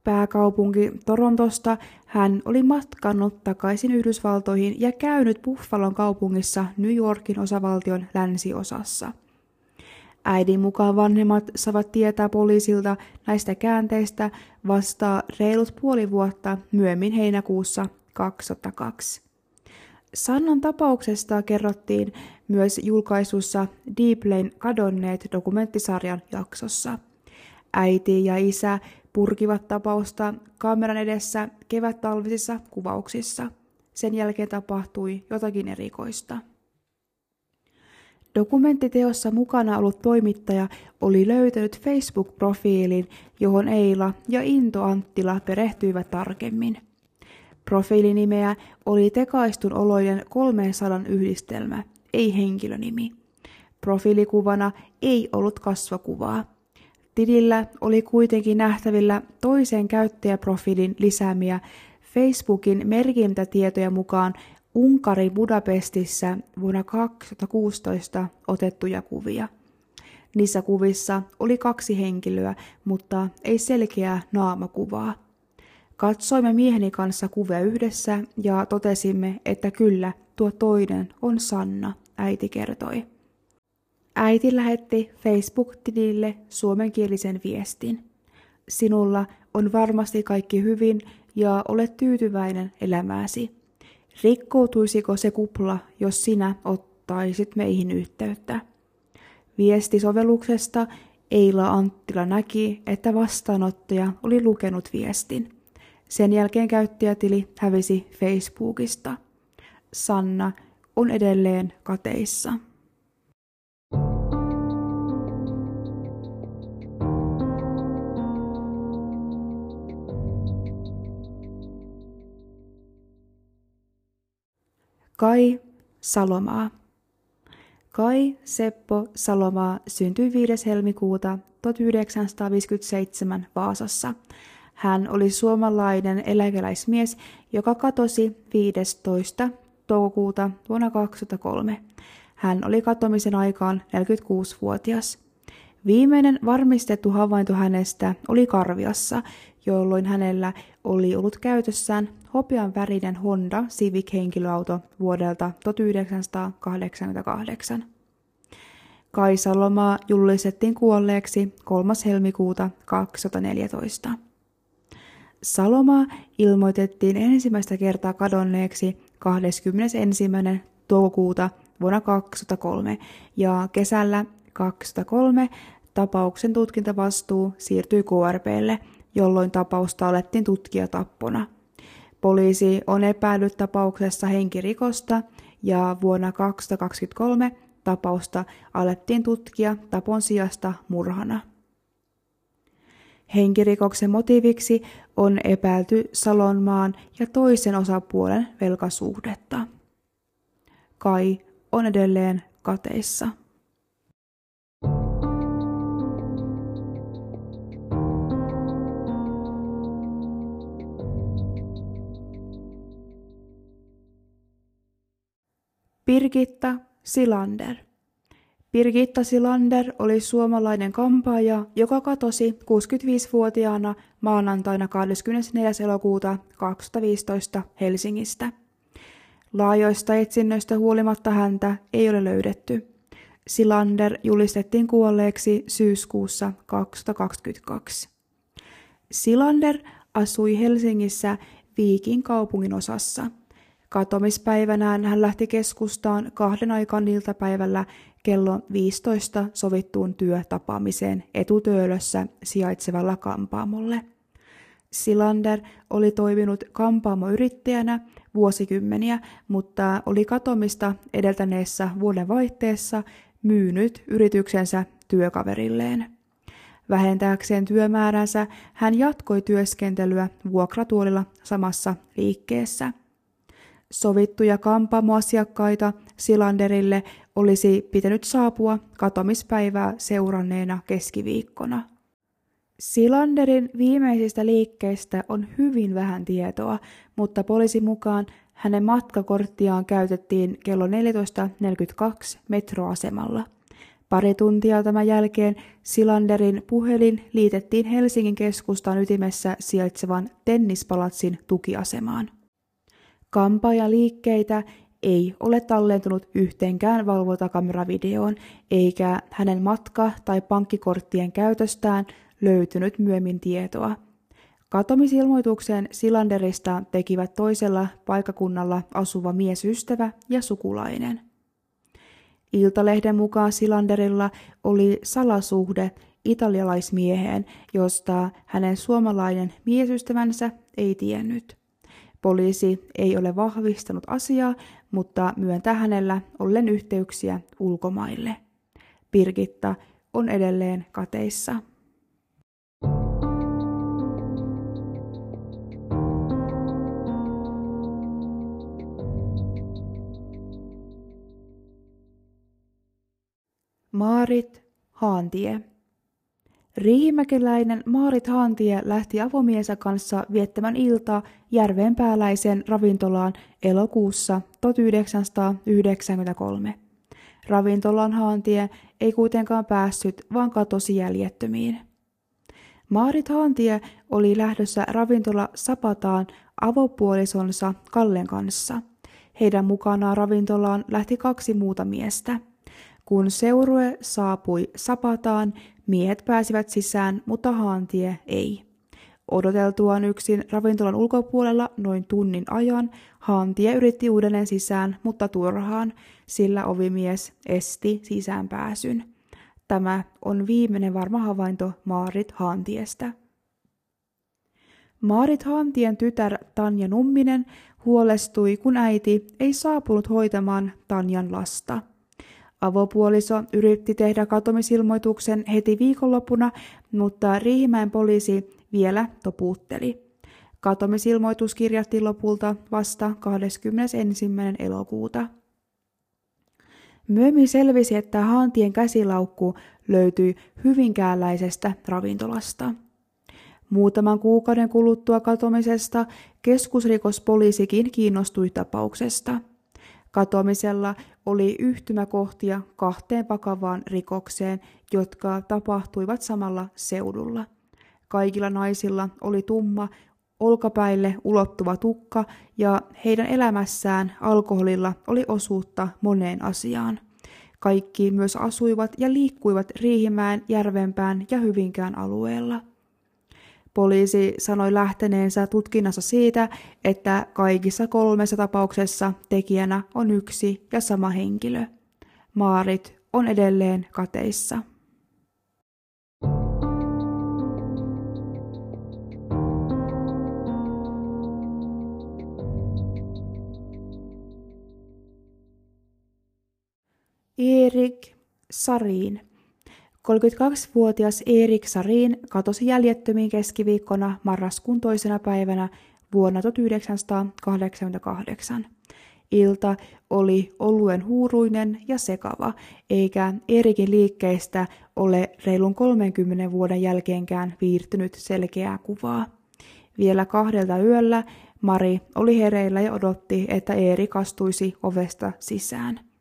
Pääkaupunki Torontosta hän oli matkannut takaisin Yhdysvaltoihin ja käynyt Buffalon kaupungissa New Yorkin osavaltion länsiosassa. Äidin mukaan vanhemmat saavat tietää poliisilta näistä käänteistä vasta reilut puoli vuotta myöhemmin heinäkuussa 2002. Sannan tapauksesta kerrottiin myös julkaisussa Deep Lane kadonneet dokumenttisarjan jaksossa. Äiti ja isä purkivat tapausta kameran edessä kevät-talvisissa kuvauksissa. Sen jälkeen tapahtui jotakin erikoista. Dokumenttiteossa mukana ollut toimittaja oli löytänyt Facebook-profiilin, johon Eila ja Into Anttila perehtyivät tarkemmin. Profiilinimeä oli tekaistun olojen 300 yhdistelmä, ei henkilönimi. Profiilikuvana ei ollut kasvokuvaa. Tilillä oli kuitenkin nähtävillä toisen käyttäjäprofiilin lisäämiä Facebookin merkintätietoja mukaan Unkari Budapestissa vuonna 2016 otettuja kuvia. Niissä kuvissa oli kaksi henkilöä, mutta ei selkeää naamakuvaa. Katsoimme mieheni kanssa kuvia yhdessä ja totesimme, että kyllä, tuo toinen on Sanna, äiti kertoi. Äiti lähetti Facebook-tilille suomenkielisen viestin. Sinulla on varmasti kaikki hyvin ja olet tyytyväinen elämääsi. Rikkoutuisiko se kupla, jos sinä ottaisit meihin yhteyttä? Viestisovelluksesta Eila Anttila näki, että vastaanottaja oli lukenut viestin. Sen jälkeen käyttäjätili hävisi Facebookista. Sanna on edelleen kateissa. Kai Salomaa. Kai Seppo Salomaa syntyi 5. helmikuuta 1957 Vaasassa. Hän oli suomalainen eläkeläismies, joka katosi 15. toukokuuta vuonna 2003. Hän oli katomisen aikaan 46-vuotias. Viimeinen varmistettu havainto hänestä oli Karviassa, jolloin hänellä oli ollut käytössään hopean värinen Honda Civic-henkilöauto vuodelta 1988. Kai Salomaa julistettiin kuolleeksi 3. helmikuuta 2014. Salomaa ilmoitettiin ensimmäistä kertaa kadonneeksi 21. toukokuuta vuonna 2003 ja kesällä 2003 tapauksen tutkintavastuu siirtyi KRPlle, jolloin tapausta alettiin tutkia tappona. Poliisi on epäillyt tapauksessa henkirikosta ja vuonna 2023 tapausta alettiin tutkia tapon sijasta murhana. Henkirikoksen motiiviksi on epäilty Salonmaan ja toisen osapuolen velkasuhdetta. Kai on edelleen kateissa. Birgitta Silander. Birgitta Silander oli suomalainen kampaaja, joka katosi 65-vuotiaana maanantaina 24. elokuuta 2015 Helsingistä. Laajoista etsinnöistä huolimatta häntä ei ole löydetty. Silander julistettiin kuolleeksi syyskuussa 2022. Silander asui Helsingissä Viikin kaupungin osassa – Katomispäivänään hän lähti keskustaan kahden aikaan iltapäivällä kello 15 sovittuun työtapaamiseen etutöölössä sijaitsevalla kampaamolle. Silander oli toiminut kampaamoyrittäjänä vuosikymmeniä, mutta oli katomista edeltäneessä vuoden vaihteessa myynyt yrityksensä työkaverilleen. Vähentääkseen työmääränsä hän jatkoi työskentelyä vuokratuolilla samassa liikkeessä – Sovittuja kampaamoasiakkaita Silanderille olisi pitänyt saapua katomispäivää seuranneena keskiviikkona. Silanderin viimeisistä liikkeistä on hyvin vähän tietoa, mutta poliisi mukaan hänen matkakorttiaan käytettiin kello 14.42 metroasemalla. Pari tuntia tämän jälkeen Silanderin puhelin liitettiin Helsingin keskustan ytimessä sijaitsevan tennispalatsin tukiasemaan. Kampaajaliikkeitä ei ole tallentunut yhteenkään valvontakameravideoon, eikä hänen matka- tai pankkikorttien käytöstään löytynyt myöhemmin tietoa. Katomisilmoituksen Silanderista tekivät toisella paikakunnalla asuva miesystävä ja sukulainen. Iltalehden mukaan Silanderilla oli salasuhde italialaismieheen, josta hänen suomalainen miesystävänsä ei tiennyt. Poliisi ei ole vahvistanut asiaa, mutta myöntää hänellä ollen yhteyksiä ulkomaille. Birgitta on edelleen kateissa. Maarit Haantie Riihimäkeläinen Maarit Haantie lähti avomiensä kanssa viettämään iltaa järvenpääläisen ravintolaan elokuussa 1993. Ravintolan Haantie ei kuitenkaan päässyt, vaan katosi jäljettömiin. Maarit Haantie oli lähdössä ravintola Sapataan avopuolisonsa Kallen kanssa. Heidän mukanaan ravintolaan lähti kaksi muuta miestä. Kun seurue saapui Sapataan, miehet pääsivät sisään, mutta Haantie ei. Odoteltuaan yksin ravintolan ulkopuolella noin tunnin ajan, Haantie yritti uudelleen sisään, mutta turhaan, sillä ovimies esti sisäänpääsyn. Tämä on viimeinen varma havainto Maarit Haantiestä. Maarit Haantien tytär Tanja Numminen huolestui, kun äiti ei saapunut hoitamaan Tanjan lasta. Avopuoliso yritti tehdä katomisilmoituksen heti viikonloppuna, mutta Riihimäen poliisi vielä topuutteli. Katomisilmoitus kirjattiin lopulta vasta 21. elokuuta. Myöhemmin selvisi, että Haantien käsilaukku löytyi hyvinkääläisestä ravintolasta. Muutaman kuukauden kuluttua katomisesta keskusrikospoliisikin kiinnostui tapauksesta. Katoamisella oli yhtymäkohtia kahteen vakavaan rikokseen, jotka tapahtuivat samalla seudulla. Kaikilla naisilla oli tumma, olkapäille ulottuva tukka ja heidän elämässään alkoholilla oli osuutta moneen asiaan. Kaikki myös asuivat ja liikkuivat Riihimäen, Järvenpään ja Hyvinkään alueella. Poliisi sanoi lähteneensä tutkinnassa siitä, että kaikissa kolmessa tapauksessa tekijänä on yksi ja sama henkilö. Maarit on edelleen kateissa. Erik Sarin. 32-vuotias Erik Sarin katosi jäljettömiin keskiviikkona marraskuun toisena päivänä vuonna 1988. Ilta oli oluen huuruinen ja sekava, eikä Erikin liikkeistä ole reilun 30 vuoden jälkeenkään viirtynyt selkeää kuvaa. Vielä kahdelta yöllä Mari oli hereillä ja odotti, että Eeri kastuisi ovesta sisään.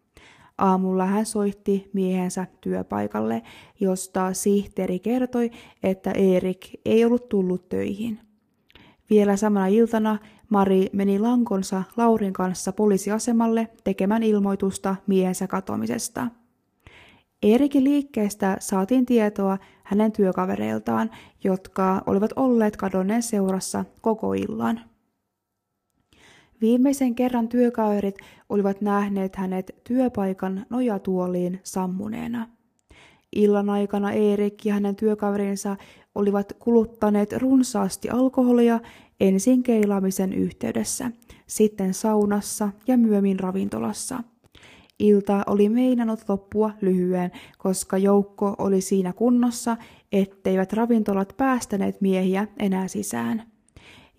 Aamulla hän soitti miehensä työpaikalle, josta sihteeri kertoi, että Erik ei ollut tullut töihin. Vielä samana iltana Mari meni lankonsa Laurin kanssa poliisiasemalle tekemään ilmoitusta miehensä katoamisesta. Erikin liikkeestä saatiin tietoa hänen työkavereiltaan, jotka olivat olleet kadonneen seurassa koko illan. Viimeisen kerran työkaverit olivat nähneet hänet työpaikan nojatuoliin sammuneena. Illan aikana Erik ja hänen työkaverinsa olivat kuluttaneet runsaasti alkoholia ensin keilaamisen yhteydessä, sitten saunassa ja myöhemmin ravintolassa. Ilta oli meinannut loppua lyhyen, koska joukko oli siinä kunnossa, etteivät ravintolat päästäneet miehiä enää sisään.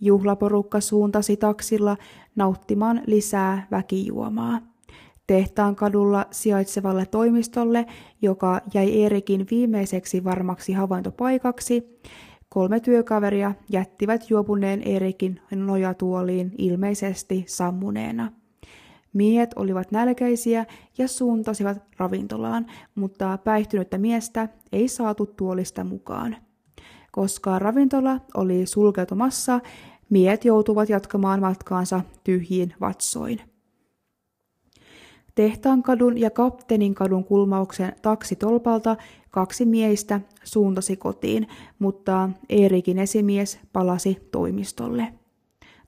Juhlaporukka suuntasi taksilla nauttimaan lisää väkijuomaa. Tehtaan kadulla sijaitsevalle toimistolle, joka jäi Erikin viimeiseksi varmaksi havaintopaikaksi, kolme työkaveria jättivät juopuneen Erikin nojatuoliin ilmeisesti sammuneena. Miehet olivat nälkäisiä ja suuntasivat ravintolaan, mutta päihtynyttä miestä ei saatu tuolista mukaan. Koska ravintola oli sulkeutumassa, miehet joutuvat jatkamaan matkaansa tyhjiin vatsoin. Tehtaankadun ja Kapteenin kadun kulmauksen taksitolpalta kaksi miehistä suuntasi kotiin, mutta Eerikin esimies palasi toimistolle.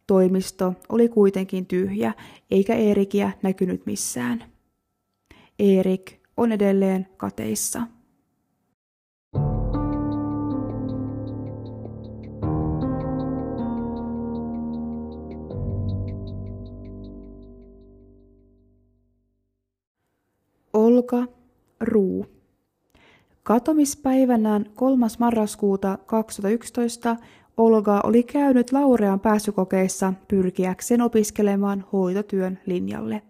Toimisto oli kuitenkin tyhjä, eikä Eerikiä näkynyt missään. Eerik on edelleen kateissa. Olka Ruu. Katomispäivänään 3. marraskuuta 2011 Olga oli käynyt Laurean pääsykokeissa pyrkiäkseen opiskelemaan hoitotyön linjalle.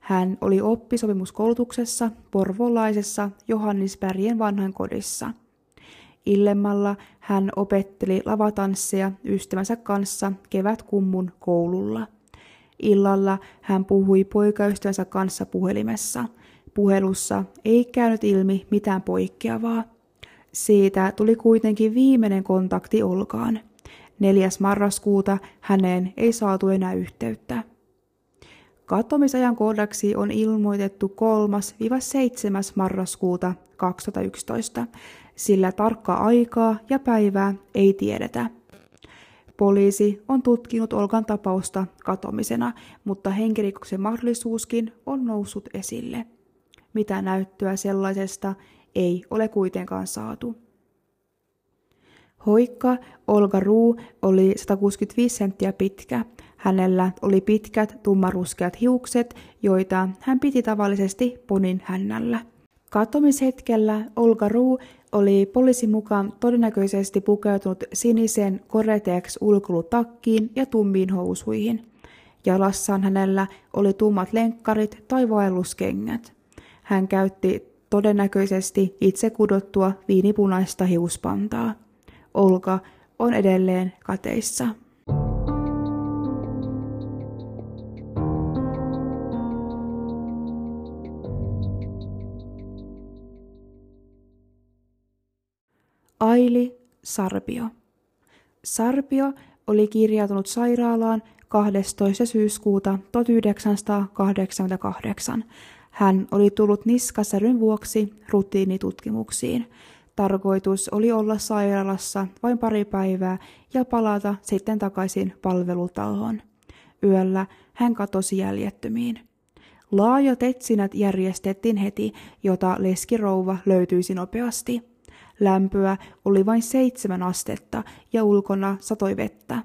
Hän oli oppisopimuskoulutuksessa porvolaisessa Johannisbergien vanhainkodissa. Illemmalla hän opetteli lavatansseja ystävänsä kanssa kevätkummun koululla. Illalla hän puhui poikaystävänsä kanssa puhelimessa. Puhelussa ei käynyt ilmi mitään poikkeavaa. Siitä tuli kuitenkin viimeinen kontakti Olkaan. 4. marraskuuta häneen ei saatu enää yhteyttä. Katomisajan koodaksi on ilmoitettu 3-7. marraskuuta 2011, sillä tarkkaa aikaa ja päivää ei tiedetä. Poliisi on tutkinut Olkan tapausta katomisena, mutta henkirikoksen mahdollisuuskin on noussut esille. Mitä näyttöä sellaisesta ei ole kuitenkaan saatu. Hoikka Olga Ruu oli 165 senttiä pitkä. Hänellä oli pitkät tummaruskeat hiukset, joita hän piti tavallisesti ponin hännällä. Katomishetkellä Olga Ruu oli poliisin mukaan todennäköisesti pukeutunut sinisen Coretex ulkolutakkiin ja tummiin housuihin. Jalassaan hänellä oli tummat lenkkarit tai vaelluskengät. Hän käytti todennäköisesti itse kudottua viinipunaista hiuspantaa. Olka on edelleen kateissa. Aili Sarpio. Sarpio oli kirjautunut sairaalaan 12. syyskuuta 1988. Hän oli tullut niskasäryn vuoksi rutiinitutkimuksiin. Tarkoitus oli olla sairaalassa vain pari päivää ja palata sitten takaisin palvelutaloon. Yöllä hän katosi jäljettömiin. Laajat etsinät järjestettiin heti, jota leskirouva löytyisi nopeasti. Lämpöä oli vain seitsemän astetta ja ulkona satoi vettä.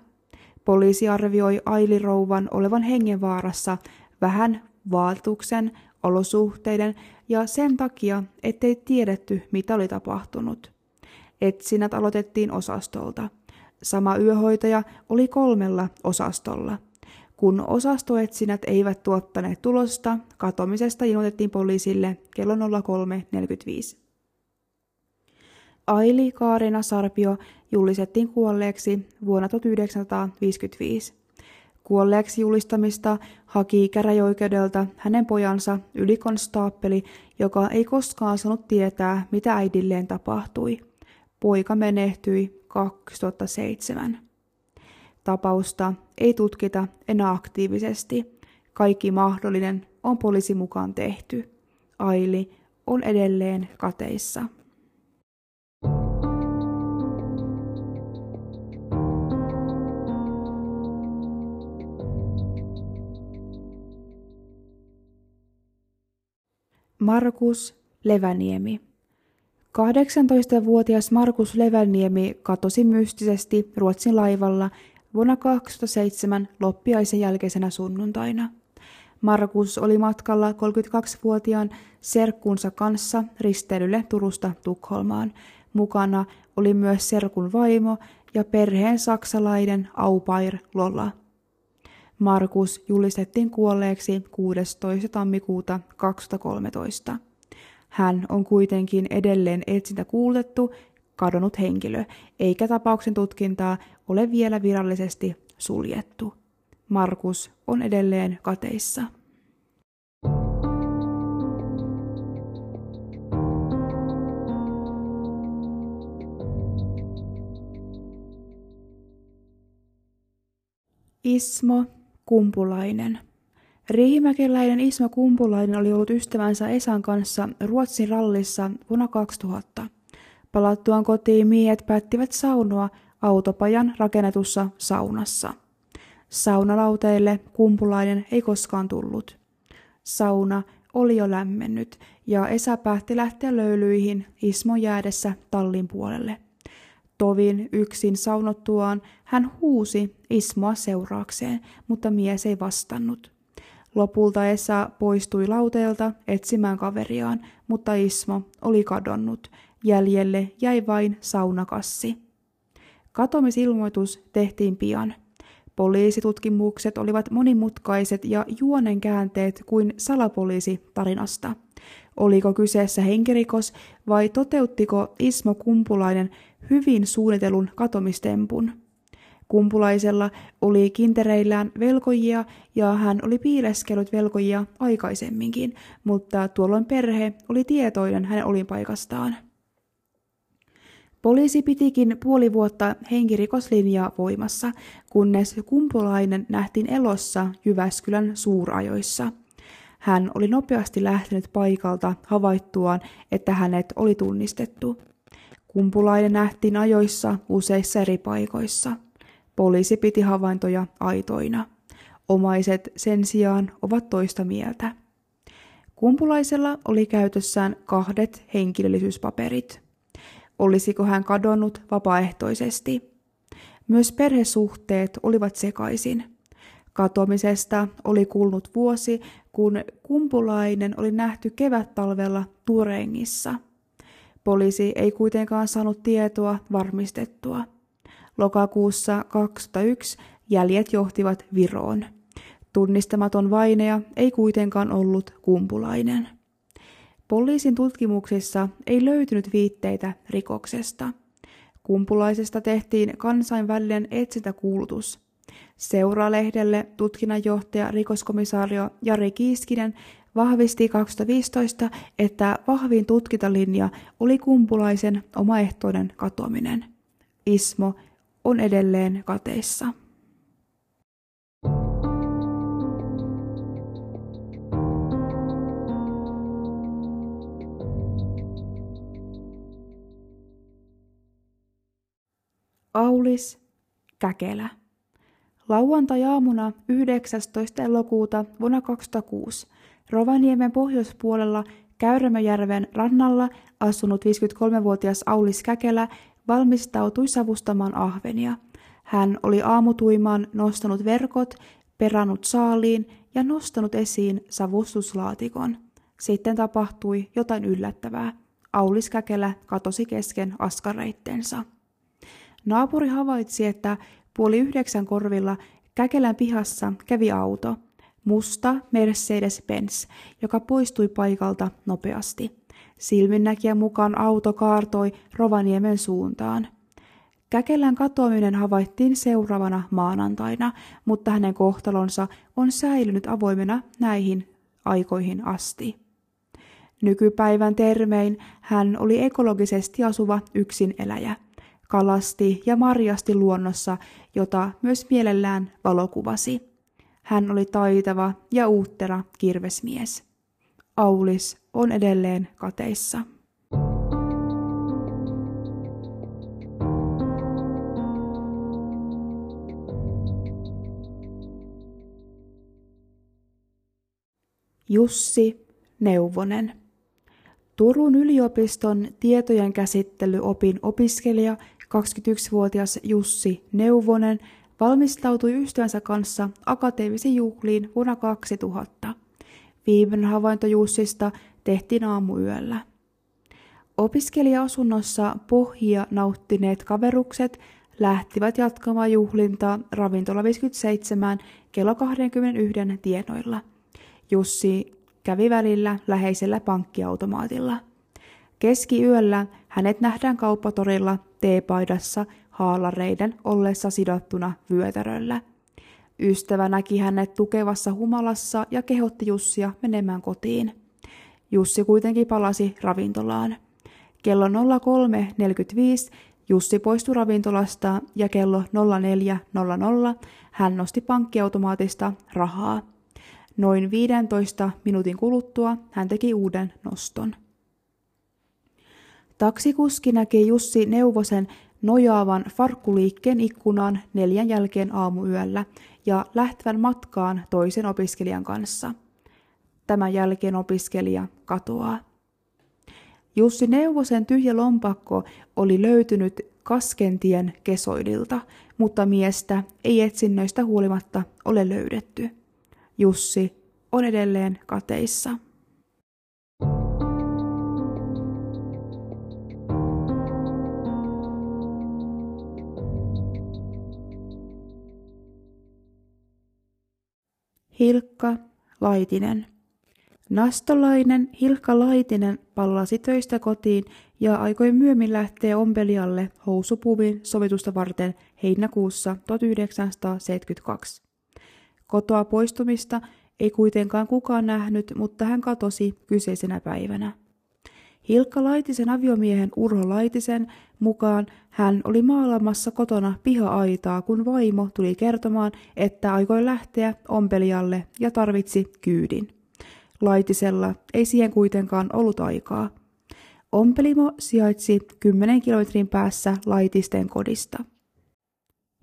Poliisi arvioi Ailirouvan olevan hengenvaarassa vähän vaatuksen, olosuhteiden ja sen takia, ettei tiedetty, mitä oli tapahtunut. Etsinnät aloitettiin osastolta. Sama yöhoitaja oli kolmella osastolla. Kun osastoetsinät eivät tuottaneet tulosta, katomisesta ilmoitettiin poliisille kello 03.45. Aili Kaarina Sarpio julistettiin kuolleeksi vuonna 1955. Kuolleeksi julistamista haki käräjoikeudelta hänen pojansa ylikonstaappeli, joka ei koskaan saanut tietää, mitä äidilleen tapahtui. Poika menehtyi 2007. Tapausta ei tutkita enää aktiivisesti. Kaikki mahdollinen on poliisi mukaan tehty. Aili on edelleen kateissa. Markus Leväniemi. 18-vuotias Markus Leväniemi katosi mystisesti Ruotsin laivalla vuonna 2007 loppiaisen jälkeisenä sunnuntaina. Markus oli matkalla 32-vuotiaan serkkunsa kanssa risteilylle Turusta Tukholmaan. Mukana oli myös serkun vaimo ja perheen saksalainen Aupair Lola. Markus julistettiin kuolleeksi 16. tammikuuta 2013. Hän on kuitenkin edelleen etsintä kuulettu kadonnut henkilö, eikä tapauksen tutkintaa ole vielä virallisesti suljettu. Markus on edelleen kateissa. Ismo Kumpulainen. Riihimäkeläinen Isma Kumpulainen oli ollut ystävänsä Esan kanssa Ruotsin rallissa vuonna 2000. Palattuaan kotiin miehet päättivät saunoa autopajan rakennetussa saunassa. Saunalauteille Kumpulainen ei koskaan tullut. Sauna oli jo lämmennyt ja Esa päätti lähteä löylyihin Ismon jäädessä tallin puolelle. Tovin yksin saunottuaan hän huusi Ismoa seuraakseen, mutta mies ei vastannut. Lopulta Esa poistui lauteelta etsimään kaveriaan, mutta Ismo oli kadonnut. Jäljelle jäi vain saunakassi. Katomisilmoitus tehtiin pian. Poliisitutkimukset olivat monimutkaiset ja juonen käänteet kuin salapoliisi tarinasta. Oliko kyseessä henkirikos vai toteuttiko Ismo Kumpulainen hyvin suunnitelun katomistempun? Kumpulaisella oli kintereillään velkojia ja hän oli piileskellyt velkojia aikaisemminkin, mutta tuolloin perhe oli tietoinen hänen olinpaikastaan. Poliisi pitikin puoli vuotta henkirikoslinjaa voimassa, kunnes kumpulainen nähtiin elossa Jyväskylän suurajoissa. Hän oli nopeasti lähtenyt paikalta havaittuaan, että hänet oli tunnistettu. Kumpulainen nähtiin ajoissa useissa eri paikoissa. Poliisi piti havaintoja aitoina. Omaiset sen sijaan ovat toista mieltä. Kumpulaisella oli käytössään kahdet henkilöllisyyspaperit. Olisiko hän kadonnut vapaaehtoisesti? Myös perhesuhteet olivat sekaisin. Katoamisesta oli kulunut vuosi, kun kumpulainen oli nähty kevättalvella Turengissa. Poliisi ei kuitenkaan saanut tietoa varmistettua. Lokakuussa 2001 jäljet johtivat Viroon. Tunnistamaton vaineja ei kuitenkaan ollut kumpulainen. Poliisin tutkimuksissa ei löytynyt viitteitä rikoksesta. Kumpulaisesta tehtiin kansainvälinen etsintäkuulutus. Seuralehdelle tutkinnanjohtaja rikoskomissaario Jari Kiiskinen vahvisti 2015, että vahvin tutkintalinja oli kumpulaisen omaehtoinen katoaminen. Ismo on edelleen kateissa. Aulis Käkelä. Lauantai-aamuna 19. elokuuta vuonna 2006 Rovaniemen pohjoispuolella Käyrämöjärven rannalla asunut 53-vuotias Aulis Käkelä valmistautui savustamaan ahvenia. Hän oli aamutuimaan nostanut verkot, perannut saaliin ja nostanut esiin savustuslaatikon. Sitten tapahtui jotain yllättävää. Aulis Käkelä katosi kesken askareittensa. Naapuri havaitsi, että puoli yhdeksän korvilla Käkelän pihassa kävi auto, musta Mercedes-Benz, joka poistui paikalta nopeasti. Silminnäkijän mukaan auto kaartoi Rovaniemen suuntaan. Käkelän katoaminen havaittiin seuraavana maanantaina, mutta hänen kohtalonsa on säilynyt avoimena näihin aikoihin asti. Nykypäivän termein hän oli ekologisesti asuva yksineläjä – kalasti ja marjasti luonnossa, jota myös mielellään valokuvasi. Hän oli taitava ja uuttera kirvesmies. Aulis on edelleen kateissa. Jussi Neuvonen. Turun yliopiston tietojen käsittelyopin opiskelija 21-vuotias Jussi Neuvonen valmistautui ystävänsä kanssa akateemisiin juhliin vuonna 2000. Viimeinen havainto Jussista tehtiin aamuyöllä. Opiskelija-asunnossa pohjia nauttineet kaverukset lähtivät jatkamaan juhlintaa ravintola 57 kello 21 tienoilla. Jussi kävi välillä läheisellä pankkiautomaatilla. Keskiyöllä hänet nähdään kauppatorilla teepaidassa haalareiden ollessa sidottuna vyötäröllä. Ystävä näki hänet tukevassa humalassa ja kehotti Jussia menemään kotiin. Jussi kuitenkin palasi ravintolaan. Kello 03.45 Jussi poistui ravintolasta ja kello 04.00 hän nosti pankkiautomaatista rahaa. Noin 15 minuutin kuluttua hän teki uuden noston. Taksikuski näki Jussi Neuvosen nojaavan farkkuliikkeen ikkunaan neljän jälkeen aamuyöllä ja lähtevän matkaan toisen opiskelijan kanssa. Tämän jälkeen opiskelija katoaa. Jussi Neuvosen tyhjä lompakko oli löytynyt Kaskentien kesoidilta, mutta miestä ei etsinnöistä huolimatta ole löydetty. Jussi on edelleen kateissa. Hilkka Laitinen. Nastolainen Hilkka Laitinen pallasi töistä kotiin ja aikoi myöhemmin lähteä ompelijalle housupuvin sovitusta varten heinäkuussa 1972. Kotoa poistumista ei kuitenkaan kukaan nähnyt, mutta hän katosi kyseisenä päivänä. Hilkka Laitisen aviomiehen Urho Laitisen mukaan hän oli maalamassa kotona piha-aitaa, kun vaimo tuli kertomaan, että aikoi lähteä ompelijalle ja tarvitsi kyydin. Laitisella ei siihen kuitenkaan ollut aikaa. Ompelimo sijaitsi 10 kilometrin päässä Laitisten kodista.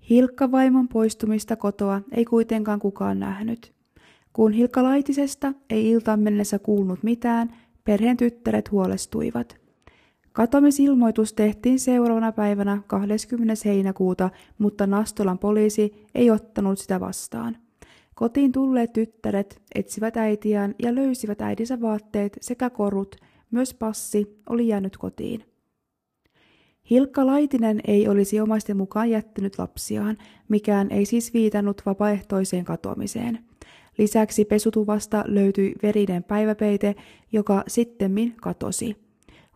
Hilkka vaimon poistumista kotoa ei kuitenkaan kukaan nähnyt. Kun Hilkka Laitisesta ei iltaan mennessä kuulunut mitään, perheen tyttäret huolestuivat. Katomisilmoitus tehtiin seuraavana päivänä 20. heinäkuuta, mutta Nastolan poliisi ei ottanut sitä vastaan. Kotiin tulleet tyttäret etsivät äitiään ja löysivät äidinsä vaatteet sekä korut, myös passi oli jäänyt kotiin. Hilkka Laitinen ei olisi omaisten mukaan jättänyt lapsiaan, mikään ei siis viitannut vapaaehtoiseen katoamiseen. Lisäksi pesutuvasta löytyi verinen päiväpeite, joka sittemmin katosi.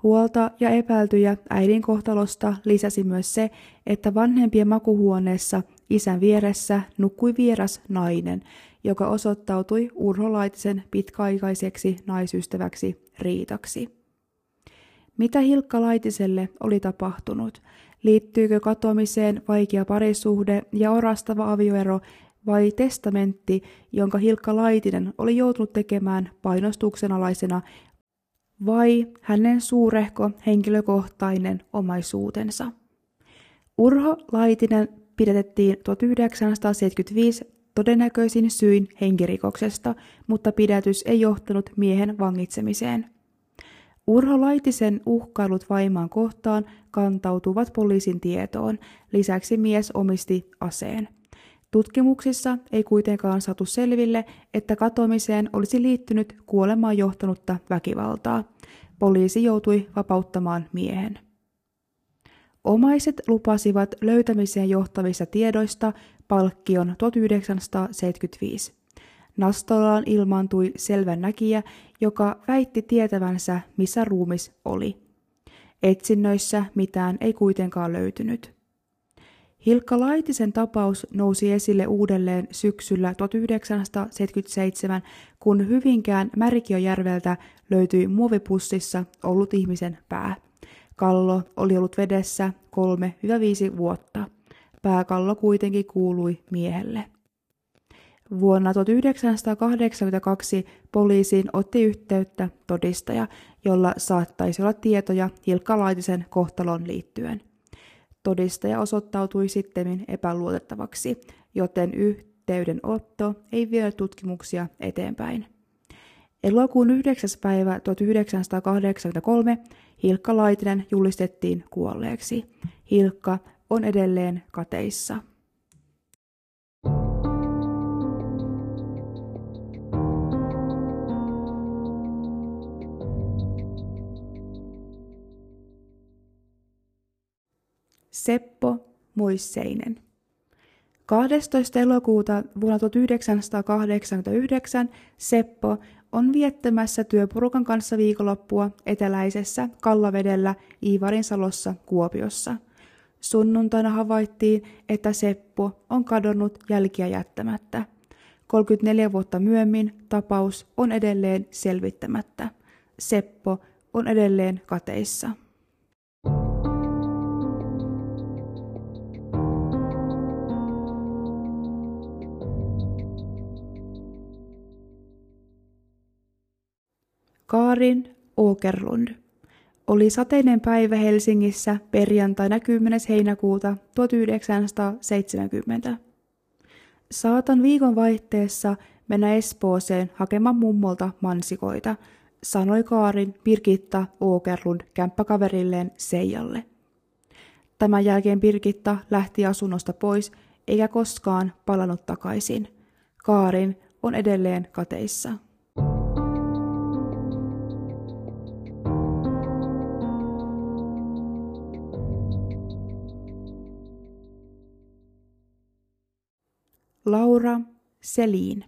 Huolta ja epäiltyjä äidin kohtalosta lisäsi myös se, että vanhempien makuhuoneessa isän vieressä nukkui vieras nainen, joka osoittautui Urho Laitisen pitkäaikaiseksi naisystäväksi Riitaksi. Mitä Hilkka Laitiselle oli tapahtunut? Liittyykö katoamiseen vaikea parisuhde ja orastava avioero vai testamentti, jonka Hilkka Laitinen oli joutunut tekemään painostuksen alaisena, vai hänen suurehko henkilökohtainen omaisuutensa? Urho Laitinen pidätettiin 1975 todennäköisin syin henkirikoksesta, mutta pidätys ei johtanut miehen vangitsemiseen. Urho Laitisen uhkailut vaimaan kohtaan kantautuvat poliisin tietoon. Lisäksi mies omisti aseen. Tutkimuksissa ei kuitenkaan saatu selville, että katoamiseen olisi liittynyt kuolemaan johtanutta väkivaltaa. Poliisi joutui vapauttamaan miehen. Omaiset lupasivat löytämiseen johtavista tiedoista palkkion 1975. Nastolaan ilmaantui selvän näkijä, joka väitti tietävänsä, missä ruumis oli. Etsinnöissä mitään ei kuitenkaan löytynyt. Hilkka Laitisen tapaus nousi esille uudelleen syksyllä 1977, kun Hyvinkään Märkiöjärveltä löytyi muovipussissa ollut ihmisen pää. Kallo oli ollut vedessä 3-5 vuotta. Pääkallo kuitenkin kuului miehelle. Vuonna 1982 poliisiin otti yhteyttä todistaja, jolla saattaisi olla tietoja Hilkka Laitisen kohtalon liittyen. Todistaja osoittautui sitten epäluotettavaksi, joten yhteydenotto ei vie tutkimuksia eteenpäin. Elokuun 9. päivä 1983 Hilkka Laitinen julistettiin kuolleeksi. Hilkka on edelleen kateissa. Seppo Moisseinen. 12. elokuuta vuonna 1989 Seppo on viettämässä työporukan kanssa viikonloppua eteläisessä Kallavedellä Iivarinsalossa Kuopiossa. Sunnuntaina havaittiin, että Seppo on kadonnut jälkiä jättämättä. 34 vuotta myöhemmin tapaus on edelleen selvittämättä. Seppo on edelleen kateissa. Kaarin Åkerlund. Oli sateinen päivä Helsingissä perjantaina 10. heinäkuuta 1970. Saatan viikon vaihteessa mennä Espooseen hakemaan mummolta mansikoita, sanoi Kaarin Birgitta Åkerlund kämppäkaverilleen Seijalle. Tämän jälkeen Birgitta lähti asunnosta pois eikä koskaan palannut takaisin. Kaarin on edelleen kateissa. Laura Selin.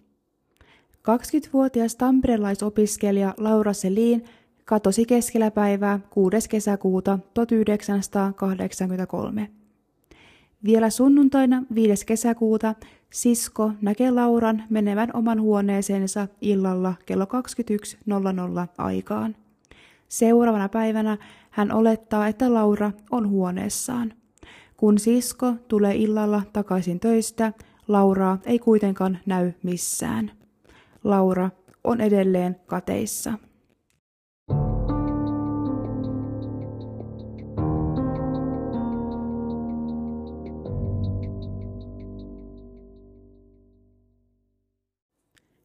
20-vuotias tamperelaisopiskelija Laura Selin katosi keskellä päivää 6. kesäkuuta 1983. Vielä sunnuntaina 5. kesäkuuta sisko näkee Lauran menevän oman huoneeseensa illalla kello 21.00 aikaan. Seuraavana päivänä hän olettaa, että Laura on huoneessaan. Kun sisko tulee illalla takaisin töistä, Lauraa ei kuitenkaan näy missään. Laura on edelleen kateissa.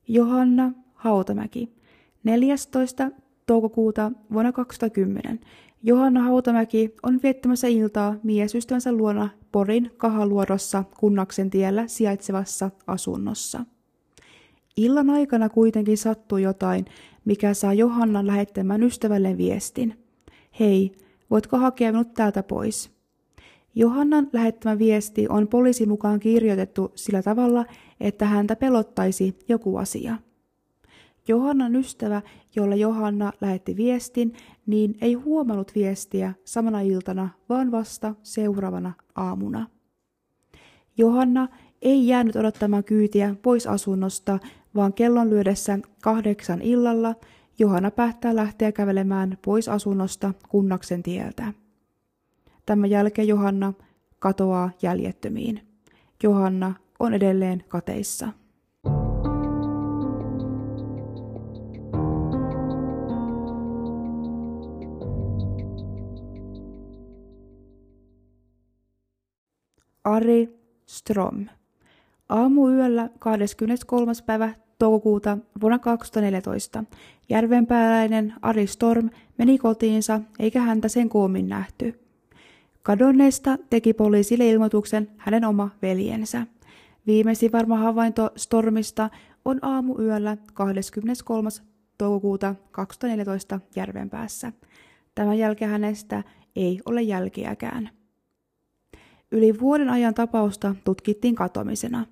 Johanna Hautamäki, 14. toukokuuta vuonna 2010. Johanna Hautamäki on viettämässä iltaa miesystävänsä luona Porin Kahaluodossa Kunnaksen tiellä sijaitsevassa asunnossa. Illan aikana kuitenkin sattui jotain, mikä saa Johannan lähettämään ystävälleen viestin. Hei, voitko hakea minut täältä pois? Johannan lähettämä viesti on poliisin mukaan kirjoitettu sillä tavalla, että häntä pelottaisi joku asia. Johannan ystävä, jolle Johanna lähetti viestin, niin ei huomannut viestiä samana iltana, vaan vasta seuraavana aamuna. Johanna ei jäänyt odottamaan kyytiä pois asunnosta, vaan kellon lyödessä kahdeksan illalla Johanna päättää lähteä kävelemään pois asunnosta Kunnaksen tieltä. Tämän jälkeen Johanna katoaa jäljettömiin. Johanna on edelleen kateissa. Ari Strom. Aamuyöllä 23. päivä toukokuuta vuonna 2014 järvenpääläinen Ari Storm meni kotiinsa eikä häntä sen koomin nähty. Kadonneesta teki poliisille ilmoituksen hänen oma veljensä. Viimeisin varma havainto Stormista on aamuyöllä 23. toukokuuta 2014 Järvenpäässä. Tämän jälkeen hänestä ei ole jälkeäkään. Yli vuoden ajan tapausta tutkittiin katomisena.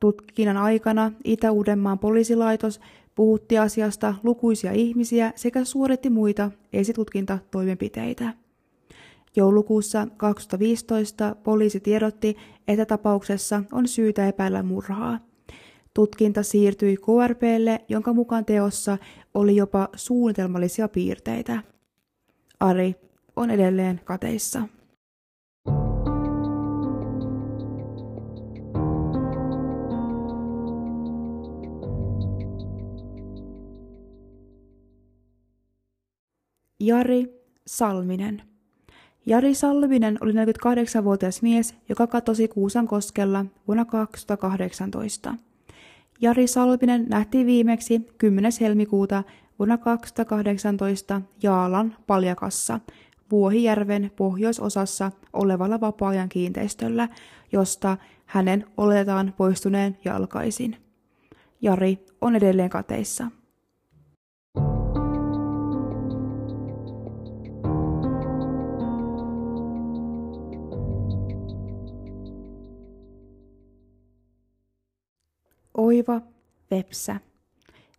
Tutkinnan aikana Itä-Uudenmaan poliisilaitos puhutti asiasta lukuisia ihmisiä sekä suoritti muita esitutkintatoimenpiteitä. Joulukuussa 2015 poliisi tiedotti, että tapauksessa on syytä epäillä murhaa. Tutkinta siirtyi KRPlle, jonka mukaan teossa oli jopa suunnitelmallisia piirteitä. Ari on edelleen kateissa. Jari Salminen. Jari Salminen oli 48-vuotias mies, joka katosi Kuusankoskella vuonna 2018. Jari Salminen nähtiin viimeksi 10. helmikuuta vuonna 2018 Jaalan paljakassa Vuohijärven pohjoisosassa olevalla vapaa-ajan kiinteistöllä, josta hänen oletetaan poistuneen jalkaisin. Jari on edelleen kateissa. Oiva Vepsä.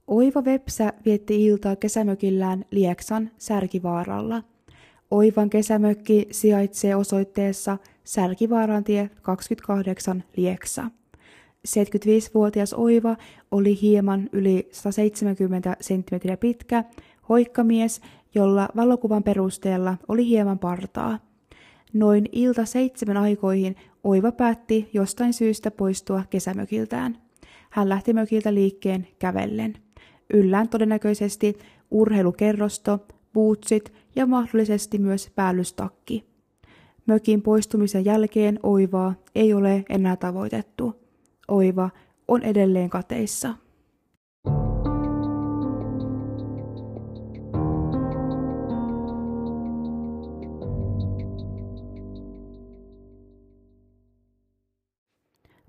Oiva Vepsä vietti iltaa kesämökillään Lieksan Särkivaaralla. Oivan kesämökki sijaitsee osoitteessa Särkivaarantie 28 Lieksa. 75-vuotias Oiva oli hieman yli 170 senttimetriä pitkä, hoikkamies, jolla valokuvan perusteella oli hieman partaa. Noin ilta seitsemän aikoihin Oiva päätti jostain syystä poistua kesämökiltään. Hän lähti mökiltä liikkeen kävellen. Yllään todennäköisesti urheilukerrosto, bootsit ja mahdollisesti myös päällystakki. Mökin poistumisen jälkeen Oivaa ei ole enää tavoitettu. Oiva on edelleen kateissa.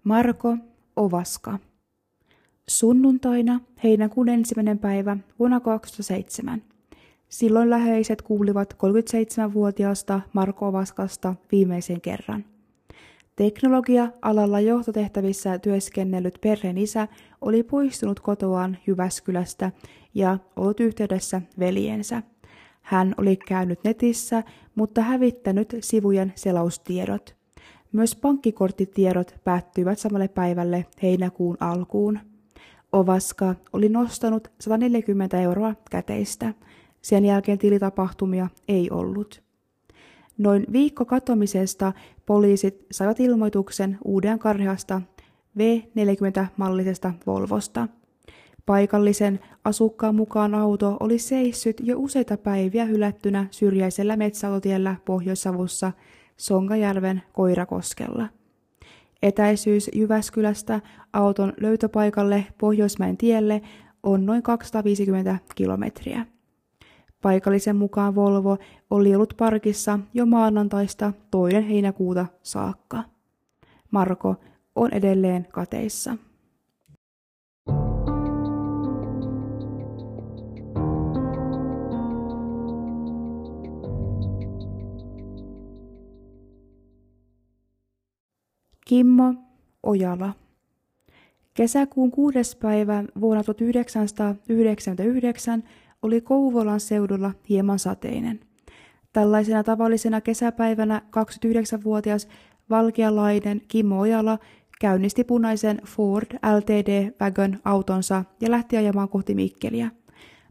Marko Ovaska Sunnuntaina heinäkuun ensimmäinen päivä vuonna 2007. Silloin läheiset kuulivat 37-vuotiaasta Marko Ovaskasta viimeisen kerran. Teknologia-alalla johtotehtävissä työskennellyt perheen isä oli poistunut kotoaan Jyväskylästä ja ollut yhteydessä veljensä. Hän oli käynyt netissä, mutta hävittänyt sivujen selaustiedot. Myös pankkikorttitiedot päättyivät samalle päivälle heinäkuun alkuun. Ovaska oli nostanut 140 euroa käteistä. Sen jälkeen tilitapahtumia ei ollut. Noin viikko katomisesta poliisit saivat ilmoituksen uuden karheasta V40-mallisesta Volvosta. Paikallisen asukkaan mukaan auto oli seissyt jo useita päiviä hylättynä syrjäisellä metsäautotiellä Pohjois-Savussa Sonkajärven Koirakoskella. Etäisyys Jyväskylästä auton löytöpaikalle Pohjoismäen tielle on noin 250 kilometriä. Paikallisen mukaan Volvo oli ollut parkissa jo maanantaista toinen heinäkuuta saakka. Marko on edelleen kateissa. Kimmo Ojala. Kesäkuun kuudes päivä vuonna 1999 oli Kouvolan seudulla hieman sateinen. Tällaisena tavallisena kesäpäivänä 29-vuotias valkealainen Kimmo Ojala käynnisti punaisen Ford LTD Wagon autonsa ja lähti ajamaan kohti Mikkeliä.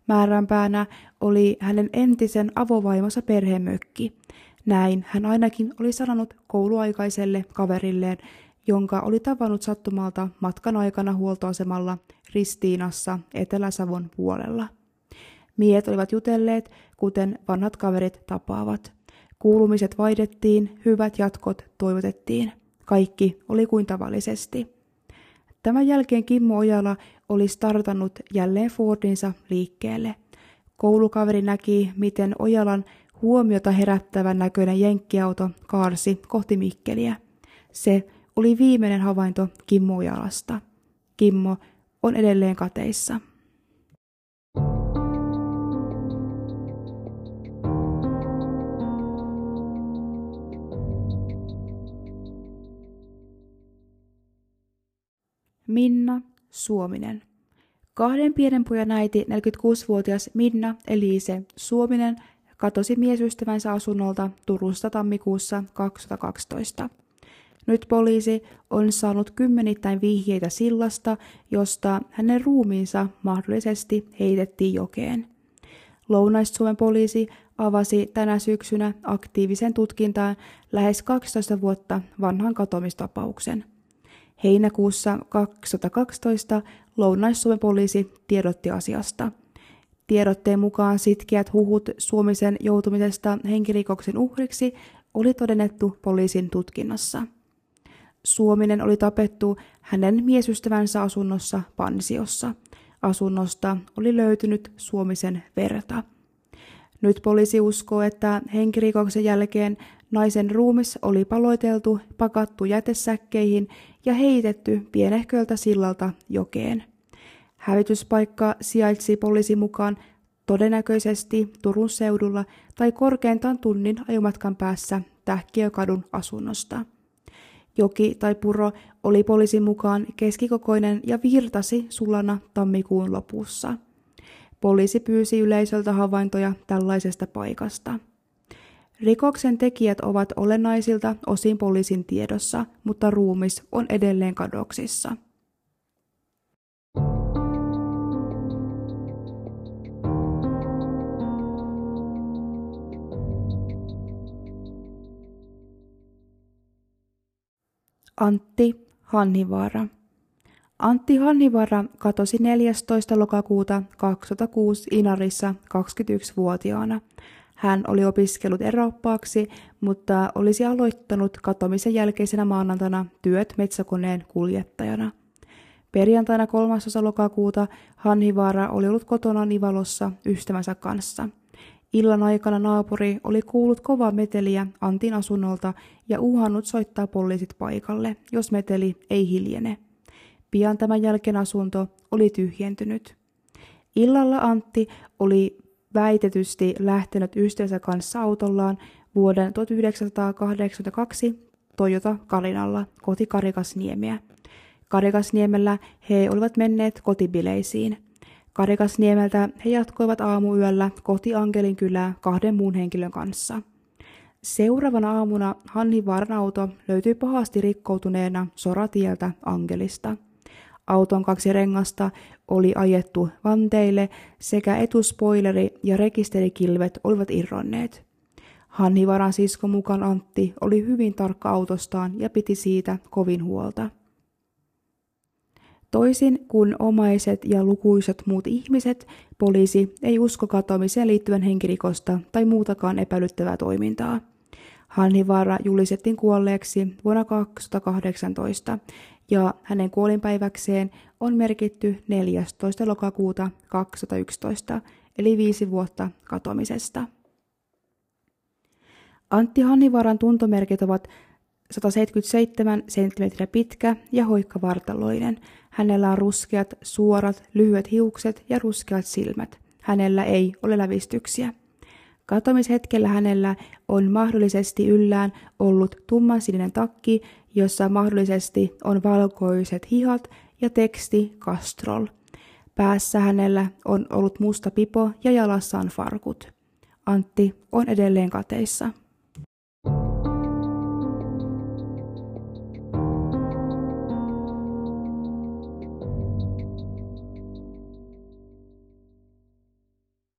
Määränpäänä oli hänen entisen avovaimonsa perhemökki. Näin hän ainakin oli sanonut kouluaikaiselle kaverilleen, jonka oli tavannut sattumalta matkan aikana huoltoasemalla Ristiinassa Etelä-Savon puolella. Miehet olivat jutelleet, kuten vanhat kaverit tapaavat. Kuulumiset vaihdettiin, hyvät jatkot toivotettiin. Kaikki oli kuin tavallisesti. Tämän jälkeen Kimmo Ojala oli startannut jälleen Fordinsa liikkeelle. Koulukaveri näki, miten Ojalan huomiota herättävän näköinen jenkkiauto kaarsi kohti Mikkeliä. Se oli viimeinen havainto Kimmo Ojalasta. Kimmo on edelleen kateissa. Minna Suominen. Kahden pienen pojan äiti, 46-vuotias Minna Elise Suominen, katosi miesystävänsä asunnolta Turusta tammikuussa 2012. Nyt poliisi on saanut kymmenittäin vihjeitä sillasta, josta hänen ruumiinsa mahdollisesti heitettiin jokeen. Lounais-Suomen poliisi avasi tänä syksynä aktiivisen tutkintaan lähes 12 vuotta vanhan katomistapauksen – Heinäkuussa 2012 Lounais-Suomen poliisi tiedotti asiasta. Tiedotteen mukaan sitkeät huhut Suomisen joutumisesta henkirikoksen uhriksi oli todennettu poliisin tutkinnassa. Suominen oli tapettu hänen miesystävänsä asunnossa Pansiossa. Asunnosta oli löytynyt Suomisen verta. Nyt poliisi uskoo, että henkirikoksen jälkeen naisen ruumis oli paloiteltu, pakattu jätesäkkeihin ja heitetty pienehköltä sillalta jokeen. Hävityspaikka sijaitsi poliisin mukaan todennäköisesti Turun seudulla tai korkeintaan tunnin ajomatkan päässä Tähkiökadun asunnosta. Joki tai puro oli poliisin mukaan keskikokoinen ja virtasi sulana tammikuun lopussa. Poliisi pyysi yleisöltä havaintoja tällaisesta paikasta. Rikoksen tekijät ovat olennaisilta osin poliisin tiedossa, mutta ruumis on edelleen kadoksissa. Antti Hannivaara Antti Hannivaara katosi 14. lokakuuta 2006 Inarissa 21-vuotiaana – hän oli opiskellut eroppaaksi, mutta olisi aloittanut katomisen jälkeisenä maanantaina työt metsäkoneen kuljettajana. Perjantaina 3. lokakuuta Hanhivaara oli ollut kotona Nivalossa ystävänsä kanssa. Illan aikana naapuri oli kuullut kovaa meteliä Antin asunnolta ja uhannut soittaa poliisit paikalle, jos meteli ei hiljene. Pian tämän jälkeen asunto oli tyhjentynyt. Illalla Antti oli väitetysti lähtenyt ystävänsä kanssa autollaan vuoden 1982 Toyota Kalinalla koti Karikasniemeä. Karikasniemellä he olivat menneet kotibileisiin. Karikasniemeltä he jatkoivat aamuyöllä kohti Angelin kylää kahden muun henkilön kanssa. Seuraavana aamuna Vaaran auto löytyi pahasti rikkoutuneena soratieltä Angelista. Auton kaksi rengasta oli ajettu vanteille sekä etuspoileri ja rekisterikilvet olivat irronneet. Hanhivaran sisko mukaan Antti oli hyvin tarkka autostaan ja piti siitä kovin huolta. Toisin kuin omaiset ja lukuiset muut ihmiset, poliisi ei usko katoamiseen liittyvän henkirikosta tai muutakaan epäilyttävää toimintaa. Hanhivaara julistettiin kuolleeksi vuonna 2018 ja hänen kuolinpäiväkseen on merkitty 14. lokakuuta 2011, eli viisi vuotta katoamisesta. Antti Hannivaaran tuntomerkit ovat 177 cm pitkä ja hoikkavartaloinen. Hänellä on ruskeat, suorat, lyhyet hiukset ja ruskeat silmät. Hänellä ei ole lävistyksiä. Katoamishetkellä hänellä on mahdollisesti yllään ollut tummansininen takki, jossa mahdollisesti on valkoiset hihat ja teksti Castrol. Päässä hänellä on ollut musta pipo ja jalassaan farkut. Antti on edelleen kateissa.